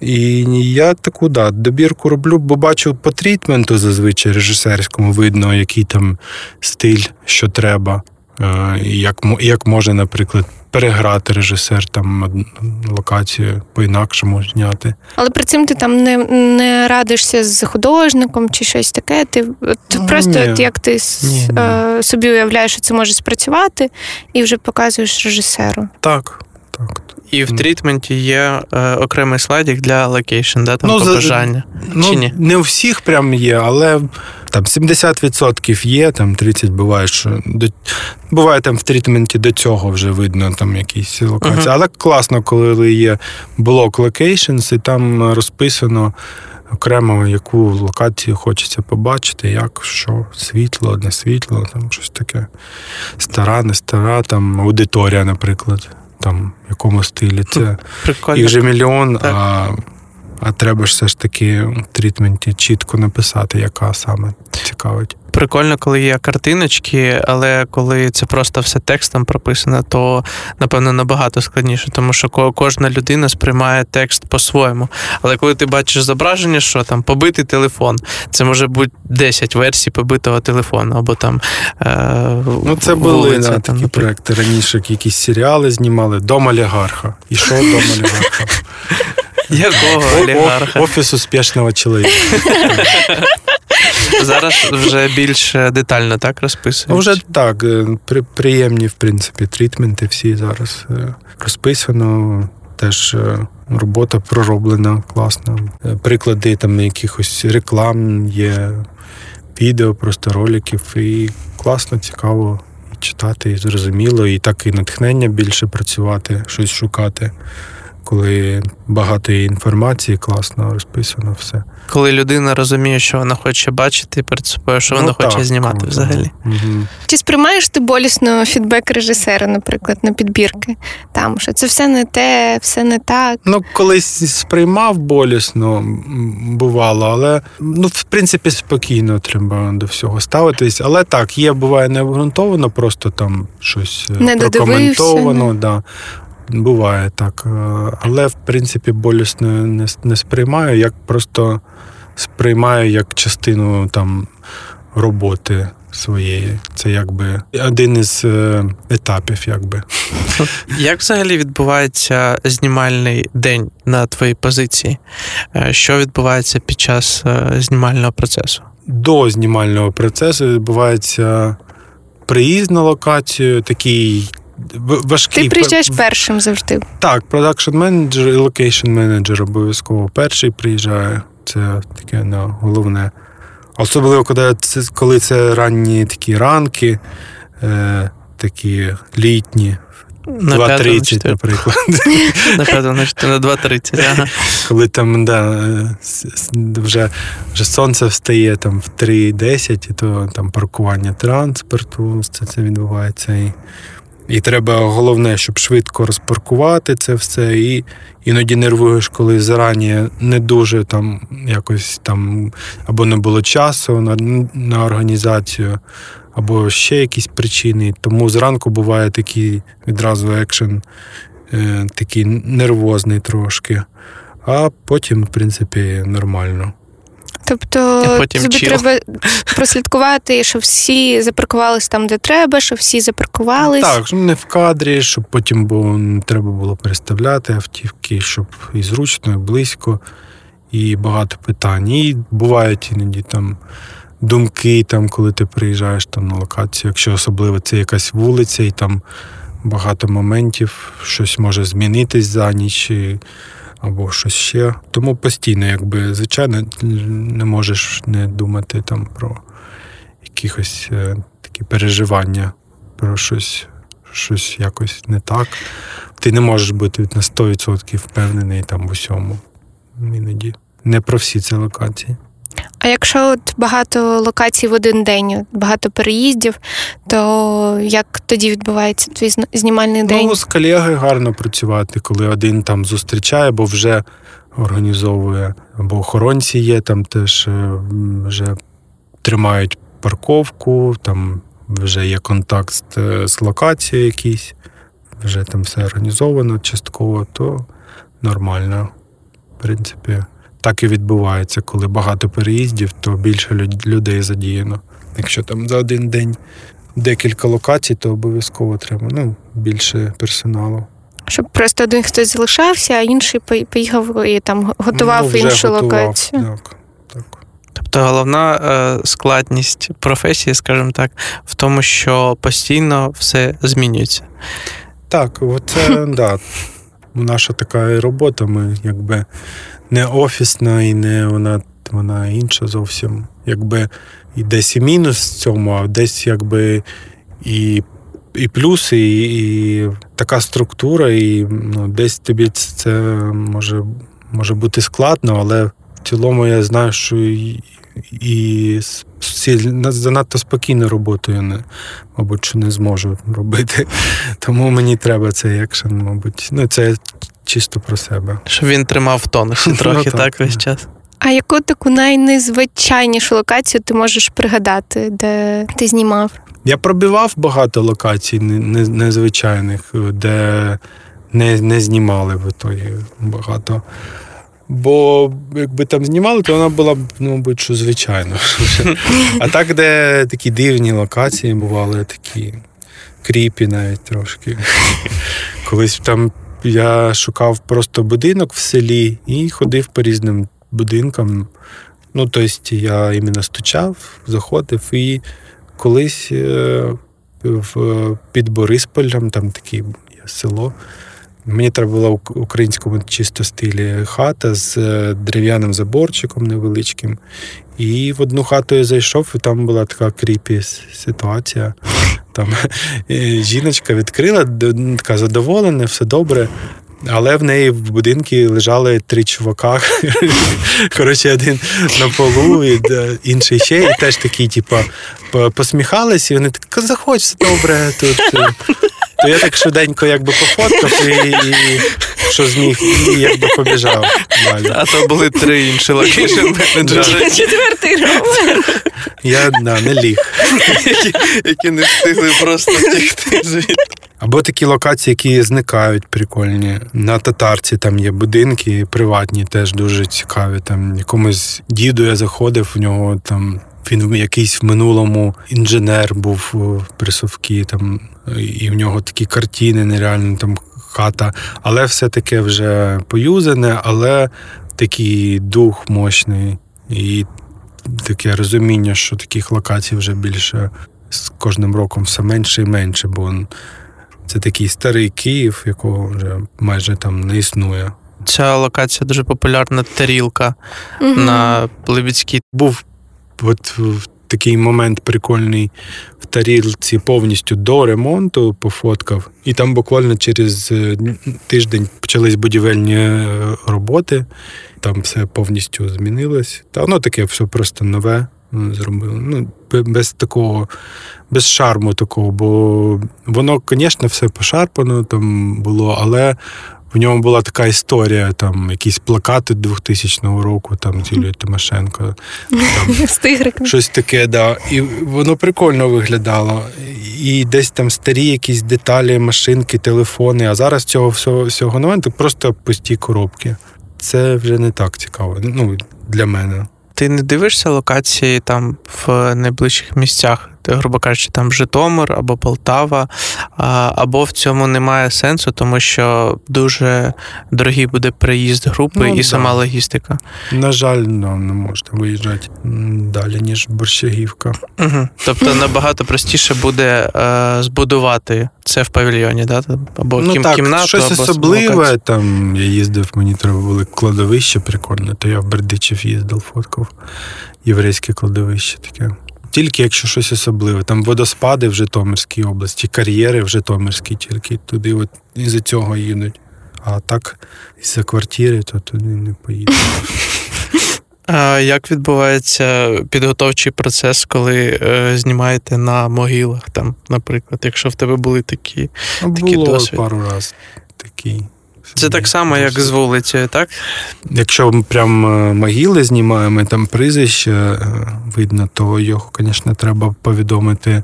І я таку да, добірку роблю, бо бачу по трітменту зазвичай режисерському видно, який там стиль, що треба, е, як, як може, наприклад, переграти режисер там локацію по-інакшому зняти. Але при цим ти там не, не радишся з художником чи щось таке. Ти, Ну, просто ні. от як ти с- Ні, ні. Е, собі уявляєш, що це може спрацювати, і вже показуєш режисеру. Так, так. І в трітменті є е, окремий слайдик для location, да, там Ну, за- побажання. Ну, Чи ні? не у всіх прям є, але там 70% є, там 30 буває, що до... буває там в трітменті до цього вже видно там якісь локації. Мгм. Але класно, коли є блок locations, і там розписано окремо, яку локацію хочеться побачити, як, що, світло, не світло, там щось таке. Стара, не стара, там аудиторія, наприклад. Там якому стилі це Прикольно. їх же мільйон, Так. а, А треба ж все ж таки в трітменті чітко написати, яка саме цікавить. Прикольно, коли є картиночки, але коли це просто все текстом прописано, то напевно набагато складніше, тому що ко- кожна людина сприймає текст по-своєму. Але коли ти бачиш зображення, що там побитий телефон, це може бути 10 версій побитого телефону, або там е, Ну, це були вулиця, да, там, такі проекти. Раніше якісь серіали знімали Дом олігарха. І що дом олігарха? Якого олігарха? Офіс успішного чоловіка. Зараз вже більш детально так розписують. Вже так, е, при, приємні, в принципі, трітменти всі зараз е, розписано. Теж е, робота пророблена класно. Приклади там якихось реклам, є відео, просто роликів, і класно, цікаво і читати, і зрозуміло, і так і натхнення більше працювати, щось шукати. Коли багато є інформації, класно розписано все. Коли людина розуміє, що вона хоче бачити перед собою, що вона Ну, хоче так, знімати круто. взагалі. Мгм. Чи сприймаєш ти болісно фідбек режисера, наприклад, на підбірки? Там що це все не те, все не так. Ну, колись сприймав болісно, бувало, але ну, в принципі, спокійно треба до всього ставитись. Але так, є, буває необґрунтовано, просто там щось е, Не прокоментовано. Да. Буває так. Е, Але в принципі болісно не, не сприймаю, як просто сприймаю як частину там роботи своєї. Це якби один із е, етапів, якби. Як взагалі відбувається знімальний день на твоїй позиції? Е, Що відбувається під час знімального процесу? до знімального процесу відбувається приїзд на локацію, такий в- важкий. Ти приїжджаєш першим завжди. Так, production менеджер і location менеджер обов'язково перший приїжджає. Це таке ну, головне. Особливо, коли це, коли це ранні такі ранки, е, такі літні, На 2.30, наприклад. на п'ятому, на 2.30. Ага. коли там да, вже, вже сонце встає там в 3.10, і то там паркування транспорту, це, це відбувається. І, і треба головне, щоб швидко розпаркувати це все. І іноді нервуєш, коли зарані не дуже там якось там або не було часу на, на організацію, або ще якісь причини. Тому зранку буває такий відразу екшен, е, такий нервозний трошки. А потім, в принципі, нормально. Тобто потім тобі чіл. треба прослідкувати, щоб всі запаркувались там, де треба, щоб всі запаркувались. Так, щоб не в кадрі, щоб потім було, не треба було переставляти автівки, щоб і зручно, і близько, і багато питань. І бувають іноді там думки, там, коли ти приїжджаєш там, на локацію, якщо особливо це якась вулиця, і там багато моментів, щось може змінитись за ніч. І... Або щось ще. Тому постійно, якби, звичайно, не можеш не думати там про якихось е, такі переживання, про щось, щось якось не так. Ти не можеш бути на 100% впевнений там в усьому. Іноді. Не про всі ці локації. А якщо от багато локацій в один день, багато переїздів, то як тоді відбувається твій зн- знімальний день? Ну, з колегою гарно працювати, коли один там зустрічає, бо вже організовує, або охоронці є, там теж е, вже тримають парковку, там вже є контакт з, е, з локацією якийсь, вже там все організовано частково, то нормально. В принципі, так і відбувається. Коли багато переїздів, то більше людей задіяно. Якщо там за один день декілька локацій, то обов'язково треба ну, більше персоналу. Щоб просто один хтось залишався, а інший поїхав і там готував Ну, іншу готував. локацію. Так, так. Тобто головна е, складність професії, скажімо так, в тому, що постійно все змінюється. Так, оце да, наша така і робота. Ми якби не офісна і не вона, вона інша зовсім. Якби і десь і мінус в цьому, а десь якби і, і плюс, і, і така структура, і ну, десь тобі це може, може бути складно, але в цілому я знаю, що і, занадто спокійно роботою не, мабуть, що не зможу робити. Тому мені треба цей екшен, мабуть. Ну, це чисто про себе. Щоб він тримав в тонусі Ну, трохи, так, так, весь так. час. А яку таку найнезвичайнішу локацію ти можеш пригадати, де ти знімав? Я пробивав багато локацій не- не- незвичайних, де не, не знімали в ітогі багато. Бо якби там знімали, то вона була б, ну, мабуть, що звичайно. А так, де такі дивні локації бували, такі кріпі навіть трошки. Колись там я шукав просто будинок в селі і ходив по різним будинкам. Ну, тобто я іменно стучав, заходив і колись е, в, під Борисполем, там таке село. Мені треба була в українському чисто стилі хата з е, дерев'яним заборчиком невеличким. І в одну хату я зайшов, і там була така кріпі ситуація. Там е, жіночка відкрила, така задоволена, все добре. Але в неї в будинку лежали три чувака. Коротше, один на полу, і інший ще, і теж такі, типу, посміхались, і вони так, заходь, все добре тут. Е». То я так швиденько якби пофоткав і, і що зміг, і якби побіжав далі. А то були три інші location менеджери, Четвертий роман. Я да, не ліг. які, які не встигли просто втекти звідти. Або такі локації, які зникають, прикольні. На татарці там є будинки приватні, теж дуже цікаві. Там якомусь діду я заходив, в нього там. Він якийсь в минулому інженер був при Совкі, там, і в нього такі картини, нереально там хата. Але все таке вже поюзане, але такий дух мощний. І таке розуміння, що таких локацій вже більше з кожним роком все менше і менше, бо це такий старий Київ, якого вже майже там не існує. Ця локація дуже популярна тарілка на Либідській. Був от в такий момент прикольний в тарілці повністю до ремонту пофоткав, і там буквально через е, тиждень почались будівельні е, роботи. Там все повністю змінилось. Та воно таке все просто нове е, зробили. Ну, без такого, без шарму такого, бо воно, звісно, все пошарпано там було, але. В ньому була така історія, там якісь плакати 2000 року, там з Юлією Тимошенко, З тигриком. щось таке, да. І воно прикольно виглядало. І десь там старі якісь деталі, машинки, телефони. А зараз цього всього, всього немає, то просто пусті коробки. Це вже не так цікаво. Ну, для мене. Ти не дивишся локації там в найближчих місцях, грубо кажучи, там Житомир або Полтава, або в цьому немає сенсу, тому що дуже дорогий буде переїзд групи Ну, і да. сама логістика. На жаль, ну, не можна виїжджати далі, ніж Борщагівка. Угу. Тобто набагато простіше буде е, збудувати це в павільйоні, да? або ну кім, так, кімнату, щось або особливе. локацію. Там я їздив, мені треба було кладовище прикольне, то я в Бердичів їздив, фоткав. Єврейське кладовище таке. Тільки якщо щось особливе. Там водоспади в Житомирській області, кар'єри в Житомирській, тільки туди от із-за цього їдуть. А так, із-за квартири, то туди не поїдуть. А як відбувається підготовчий процес, коли е, знімаєте на могилах, там, наприклад, якщо в тебе були такі. Ну, Такий було пару разів такий. Це так само, як з вулицею, так? Якщо ми прям е, могили знімаємо, там прізвище е, видно, то його, звісно, треба повідомити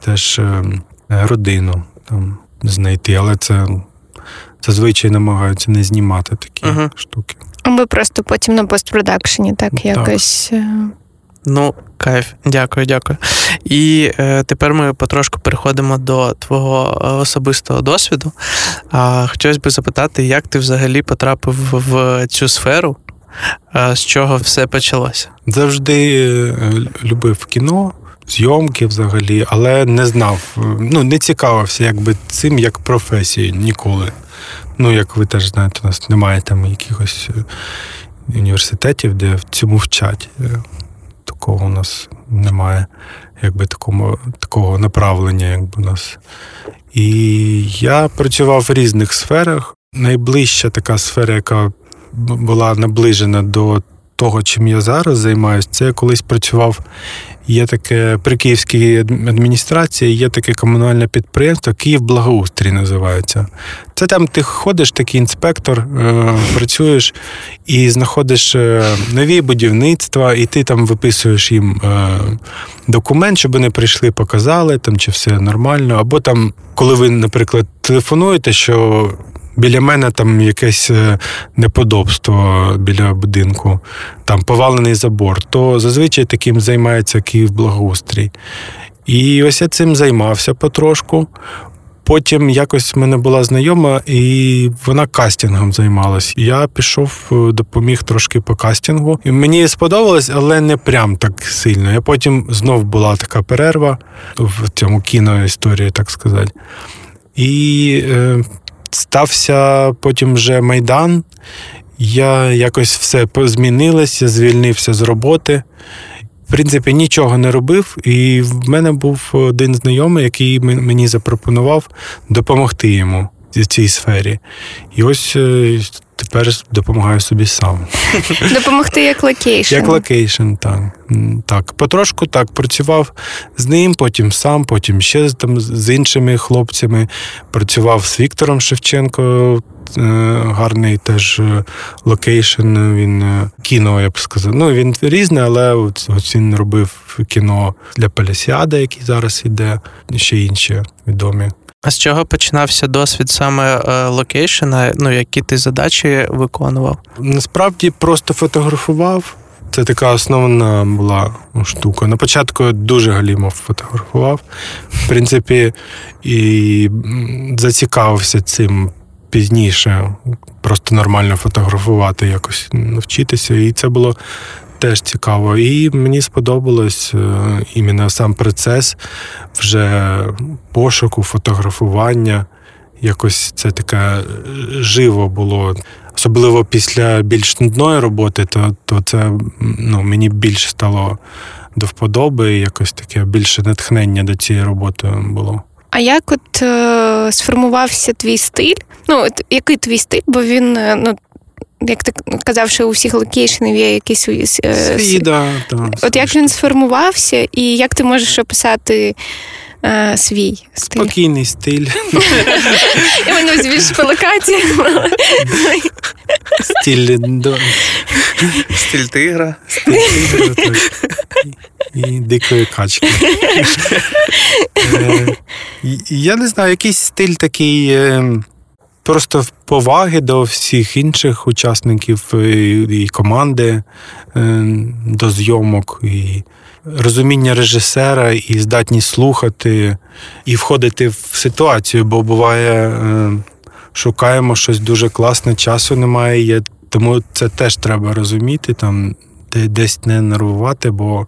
теж е, родину там знайти, але це зазвичай намагаються не знімати такі Мгм. штуки. Або просто потім на постпродакшені так Так. якось. Ну, кайф, дякую, дякую. І е, тепер ми потрошку переходимо до твого е, особистого досвіду. А, хотілося б запитати, як ти взагалі потрапив в цю сферу, з чого все почалося? Завжди е, любив кіно, зйомки взагалі, але не знав, е, ну не цікавився якби цим як професією ніколи. Ну, як ви теж знаєте, у нас немає там якихось університетів, де в цьому вчать. Такого у нас немає, якби такому, такого направлення, якби у нас. І я працював в різних сферах. Найближча така сфера, яка була наближена до того, чим я зараз займаюся, це я колись працював. Є таке при Київській адміністрації, є таке комунальне підприємство, Київ Благоустрій називається. Це там ти ходиш, такий інспектор, е, працюєш і знаходиш е, нові будівництва, і ти там виписуєш їм е, документ, щоб вони прийшли, показали, там чи все нормально. Або там, коли ви, наприклад, телефонуєте, що біля мене там якесь е, неподобство біля будинку, там повалений забор, то зазвичай таким займається Київ благоустрій. І ось я цим займався потрошку. Потім якось в мене була знайома, і вона кастингом займалась. Я пішов, е, допоміг трошки по кастингу. І мені сподобалось, але не прям так сильно. Я потім знов була така перерва в цьому кіноісторії, так сказати. І е, стався потім вже майдан. Я якось все змінилось, я звільнився з роботи. В принципі, нічого не робив, і в мене був один знайомий, який мені запропонував допомогти йому в цій сфері. І ось е, тепер допомагаю собі сам. Допомогти як локейшн. Як локейшн, так. Так, потрошку так працював з ним, потім сам, потім ще там з іншими хлопцями. Працював з Віктором Шевченко. Е, гарний теж е, location. Він е, кіно, я б сказав. Ну він різний, але от, от він робив кіно Ля Палісіада, який зараз іде, ще інші відомі. А з чого починався досвід саме локейшена? Ну які ти задачі виконував? Насправді просто фотографував. Це така основна була штука. На початку я дуже галімо фотографував. В принципі, і зацікавився цим пізніше. Просто нормально фотографувати, якось навчитися. І це було теж цікаво. І мені сподобалось е, іменно сам процес вже пошуку, фотографування. Якось це таке живо було. Особливо після більш нудної роботи, то то це ну, мені більше стало до вподоби, якось таке більше натхнення до цієї роботи було. А як от е, сформувався твій стиль? Ну, от який твій стиль? Бо він, е, ну, як ти казав, що у всіх локейшенів є якийсь е, Свій, да, да, От як він сформувався, і як ти можеш описати е, свій стиль? Спокійний стиль. Я мене більш по локації. Стиль Стиль тигра. Стиль тигра. І дикої качки. Е, я не знаю, якийсь стиль такий. Е, просто поваги до всіх інших учасників і команди, е, до зйомок, і розуміння режисера, і здатність слухати, і входити в ситуацію, бо буває, шукаємо щось дуже класне, часу немає. Є, тому це теж треба розуміти. там Десь не нервувати, бо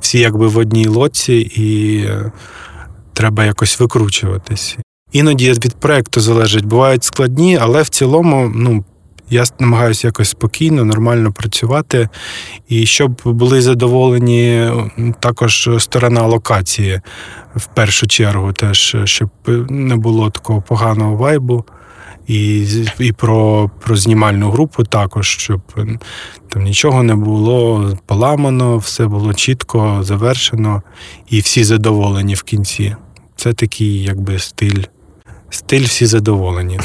всі якби в одній лоці, і е, треба якось викручуватись. Іноді від проекту залежить, бувають складні, але в цілому, ну. Я намагаюся якось спокійно, нормально працювати, і щоб були задоволені також сторона локації в першу чергу, теж щоб не було такого поганого вайбу і і про про знімальну групу також, щоб там нічого не було поламано, все було чітко завершено, і всі задоволені в кінці. Це такий, якби стиль. Стиль всі задоволені.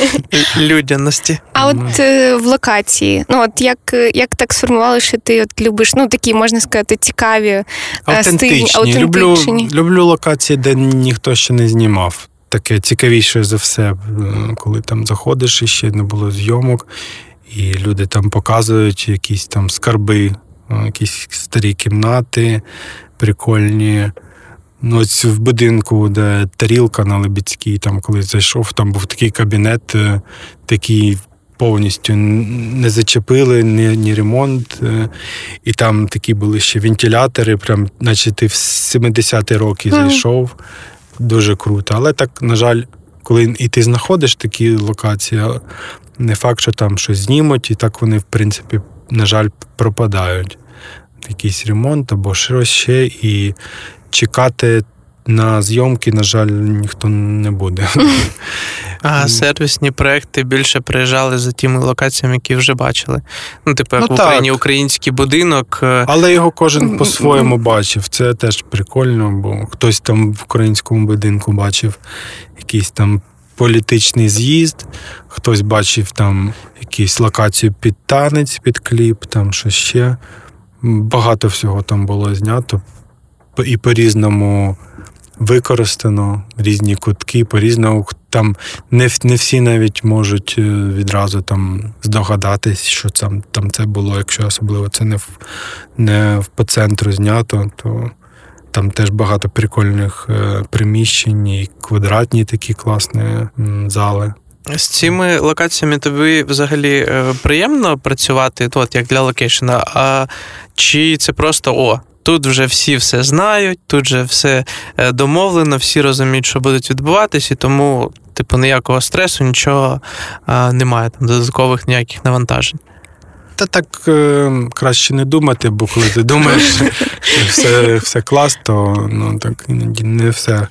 Людяності. А от е, в локації, ну от як як так сформували, що ти от любиш ну такі, можна сказати, цікаві, автентичні. Стильні, автентичні. Люблю, люблю локації, де ніхто ще не знімав таке цікавіше за все, коли там заходиш і ще не було зйомок, і люди там показують якісь там скарби, якісь старі кімнати прикольні. Ну, ось в будинку, де тарілка на Лебідській, там коли зайшов, там був такий кабінет, е, такий повністю не зачепили, ні, ні ремонт. Е, і там такі були ще вентилятори, прям, наче ти в 70-ті роки зайшов дуже круто. Але так, на жаль, коли і ти знаходиш такі локації, не факт, що там щось знімуть, і так вони, в принципі, на жаль, пропадають. Якийсь ремонт або щось ще, і чекати на зйомки, на жаль, ніхто не буде. А сервісні проекти більше приїжджали за тими локаціями, які вже бачили. Ну, типу, як Ну, в Україні так. український будинок. е, Але його кожен по-своєму бачив. Це теж прикольно, бо хтось там в українському будинку бачив якийсь там політичний з'їзд, хтось бачив там якусь локацію під танець, під кліп, там що ще. Багато всього там було знято. По- І по-різному використано, різні кутки, по-різному. Там не, не всі навіть можуть е, відразу там здогадатись, що там, там це було, якщо особливо це не в, не в по центру знято, то там теж багато прикольних е, приміщень, і квадратні такі класні зали. З цими локаціями тобі взагалі е, приємно працювати, от як для локейшена, а чи це просто о, тут вже всі все знають, тут вже все е, домовлено, всі розуміють, що будуть відбуватись, і тому, типу, ніякого стресу, нічого е, немає, там додаткових ніяких навантажень. Та так е, краще не думати, бо коли ти думаєш, що все, все клас, то ну, так іноді не все.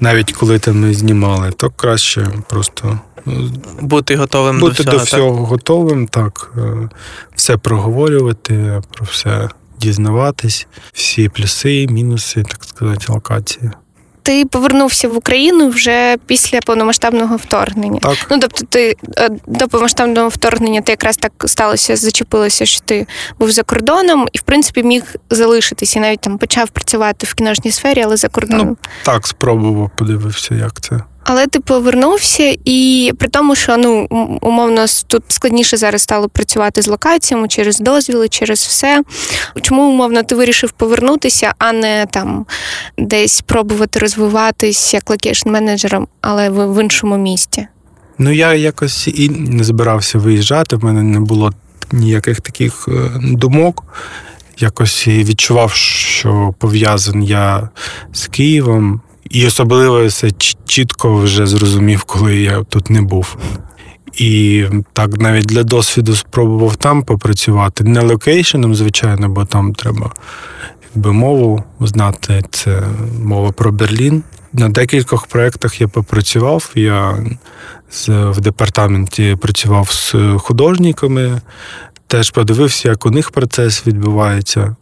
Навіть коли там ми знімали, то краще просто ну, Бути готовим бути до до всього. так? готовим, так, е, все проговорювати, про все дізнаватись, всі плюси, мінуси, так сказати, локації. Ти повернувся в Україну вже після повномасштабного вторгнення. Так. Ну тобто, ти е, до повномасштабного вторгнення ти якраз так сталося, зачепилося, що ти був за кордоном і в принципі міг залишитися. І навіть там почав працювати в кіношній сфері, але за кордоном. Ну, так, спробував, подивився, як це. Але ти повернувся, і при тому, що ну умовно тут складніше зараз стало працювати з локаціями через дозвіли, через все. Чому умовно ти вирішив повернутися, а не там десь пробувати розвиватись як location менеджером, але в, іншому місті? Ну, я якось і не збирався виїжджати, в мене не було ніяких таких е, думок. Якось відчував, що пов'язаний я з Києвом. І особливо це ч- чітко вже зрозумів, коли я тут не був. І так навіть для досвіду спробував там попрацювати. Не локейшеном, звичайно, бо там треба якби мову знати. Це мова про Берлін. На декількох проєктах я попрацював. Я в департаменті працював з художниками, теж подивився, як у них процес відбувається.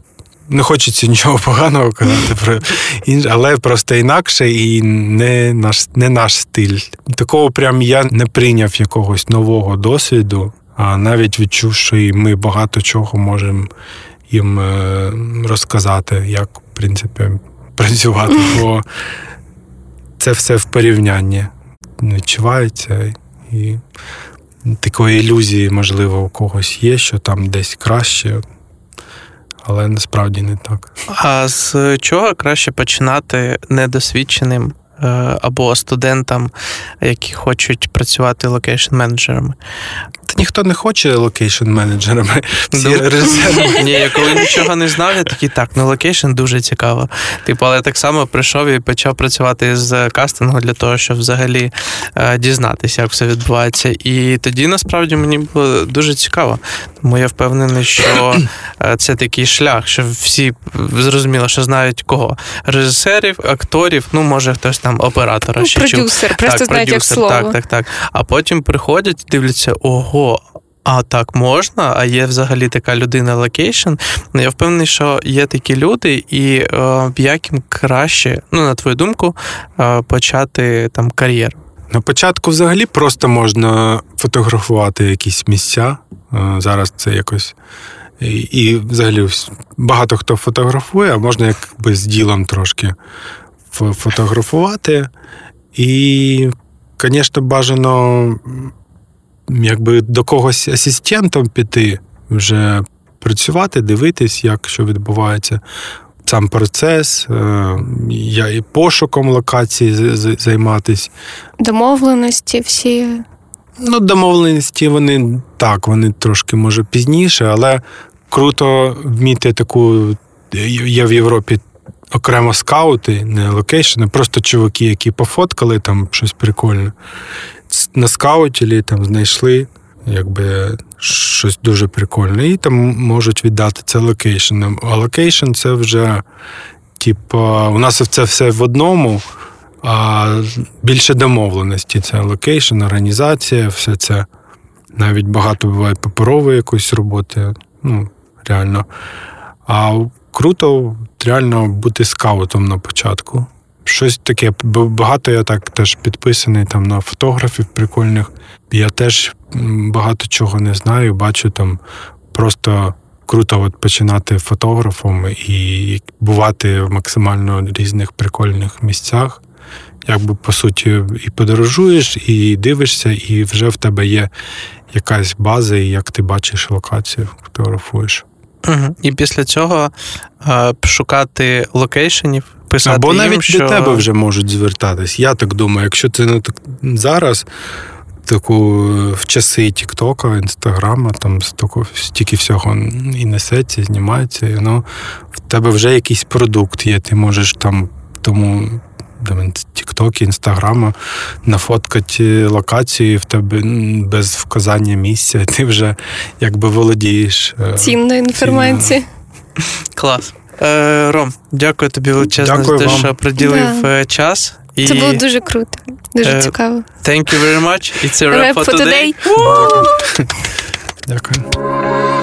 Не хочеться нічого поганого казати про інше, але просто інакше і не наш, не наш стиль. Такого прям я не прийняв якогось нового досвіду, а навіть відчув, що і ми багато чого можемо їм е, розказати, як, в принципі, працювати. Бо це все в порівнянні відчувається. І такої ілюзії, можливо, у когось є, що там десь краще, але насправді не так. А з чого краще починати недосвідченим е, або студентам, які хочуть працювати location-менеджерами? Ніхто не хоче локейшн-менеджерами. Всі Ну. Ні, я коли нічого не знав, я такий так, ну location дуже цікаво. Типу, але так само прийшов і почав працювати з кастингу для того, щоб взагалі е, дізнатися, як все відбувається. І тоді насправді мені було дуже цікаво. Тому я впевнений, що е, це такий шлях, що всі зрозуміло, що знають кого? Режисерів, акторів, ну може хтось там оператора Ну, ще чув. продюсер, просто так, знають як слово. Так, так, так. А потім приходять і дивляться, ого. А так можна? А є взагалі така людина location. Ну, Я впевнений, що є такі люди, і е, як їм краще, ну на твою думку, е, почати там кар'єру. На початку взагалі просто можна фотографувати якісь місця. Е, Зараз це якось. І, і взагалі багато хто фотографує, а можна якби з ділом трошки фотографувати. І, звісно, бажано якби до когось асистентом піти, вже працювати, дивитись, як що відбувається. Сам процес, е, я і пошуком локації з- з- Домовленості всі. Ну, домовленості вони так, вони трошки може пізніше, але круто вміти таку. Є в Європі окремо скаути, не локейшени, просто чуваки, які пофоткали там щось прикольне. Наскаутили, там знайшли якби щось дуже прикольне, і там можуть віддати це локейшенам. А location це вже Типу, у нас це все в одному, а більше домовленості. Це location, організація, все це. Навіть багато буває паперової якоїсь роботи. Ну, реально. А круто реально бути скаутом на початку. Щось таке. Багато я так теж підписаний там на фотографів прикольних. Я теж багато чого не знаю. Бачу там просто круто от починати фотографом і бувати в максимально різних прикольних місцях. Якби по суті і подорожуєш, і дивишся, і вже в тебе є якась база, і як ти бачиш локацію, фотографуєш. Угу. І після цього е, шукати локейшенів, писати Або їм, навіть що... до тебе вже можуть звертатись. Я так думаю, якщо ти ну, так, зараз таку в часи Тіктока, Інстаграма, там стільки, стільки всього і несеться, і знімається, і воно в тебе вже якийсь продукт є. Ти можеш там тому. Тікток, Інстаграма нафоткати локацію в тебе без вказання місця, ти вже якби володієш. е, Цінної інформації. Клас. Е, Ром, дякую тобі величезно Дякую за те, вам. що приділив Да. е, час. І Це було дуже круто, дуже uh, цікаво. thank you very much. It's a wrap for for today. today. Дякую.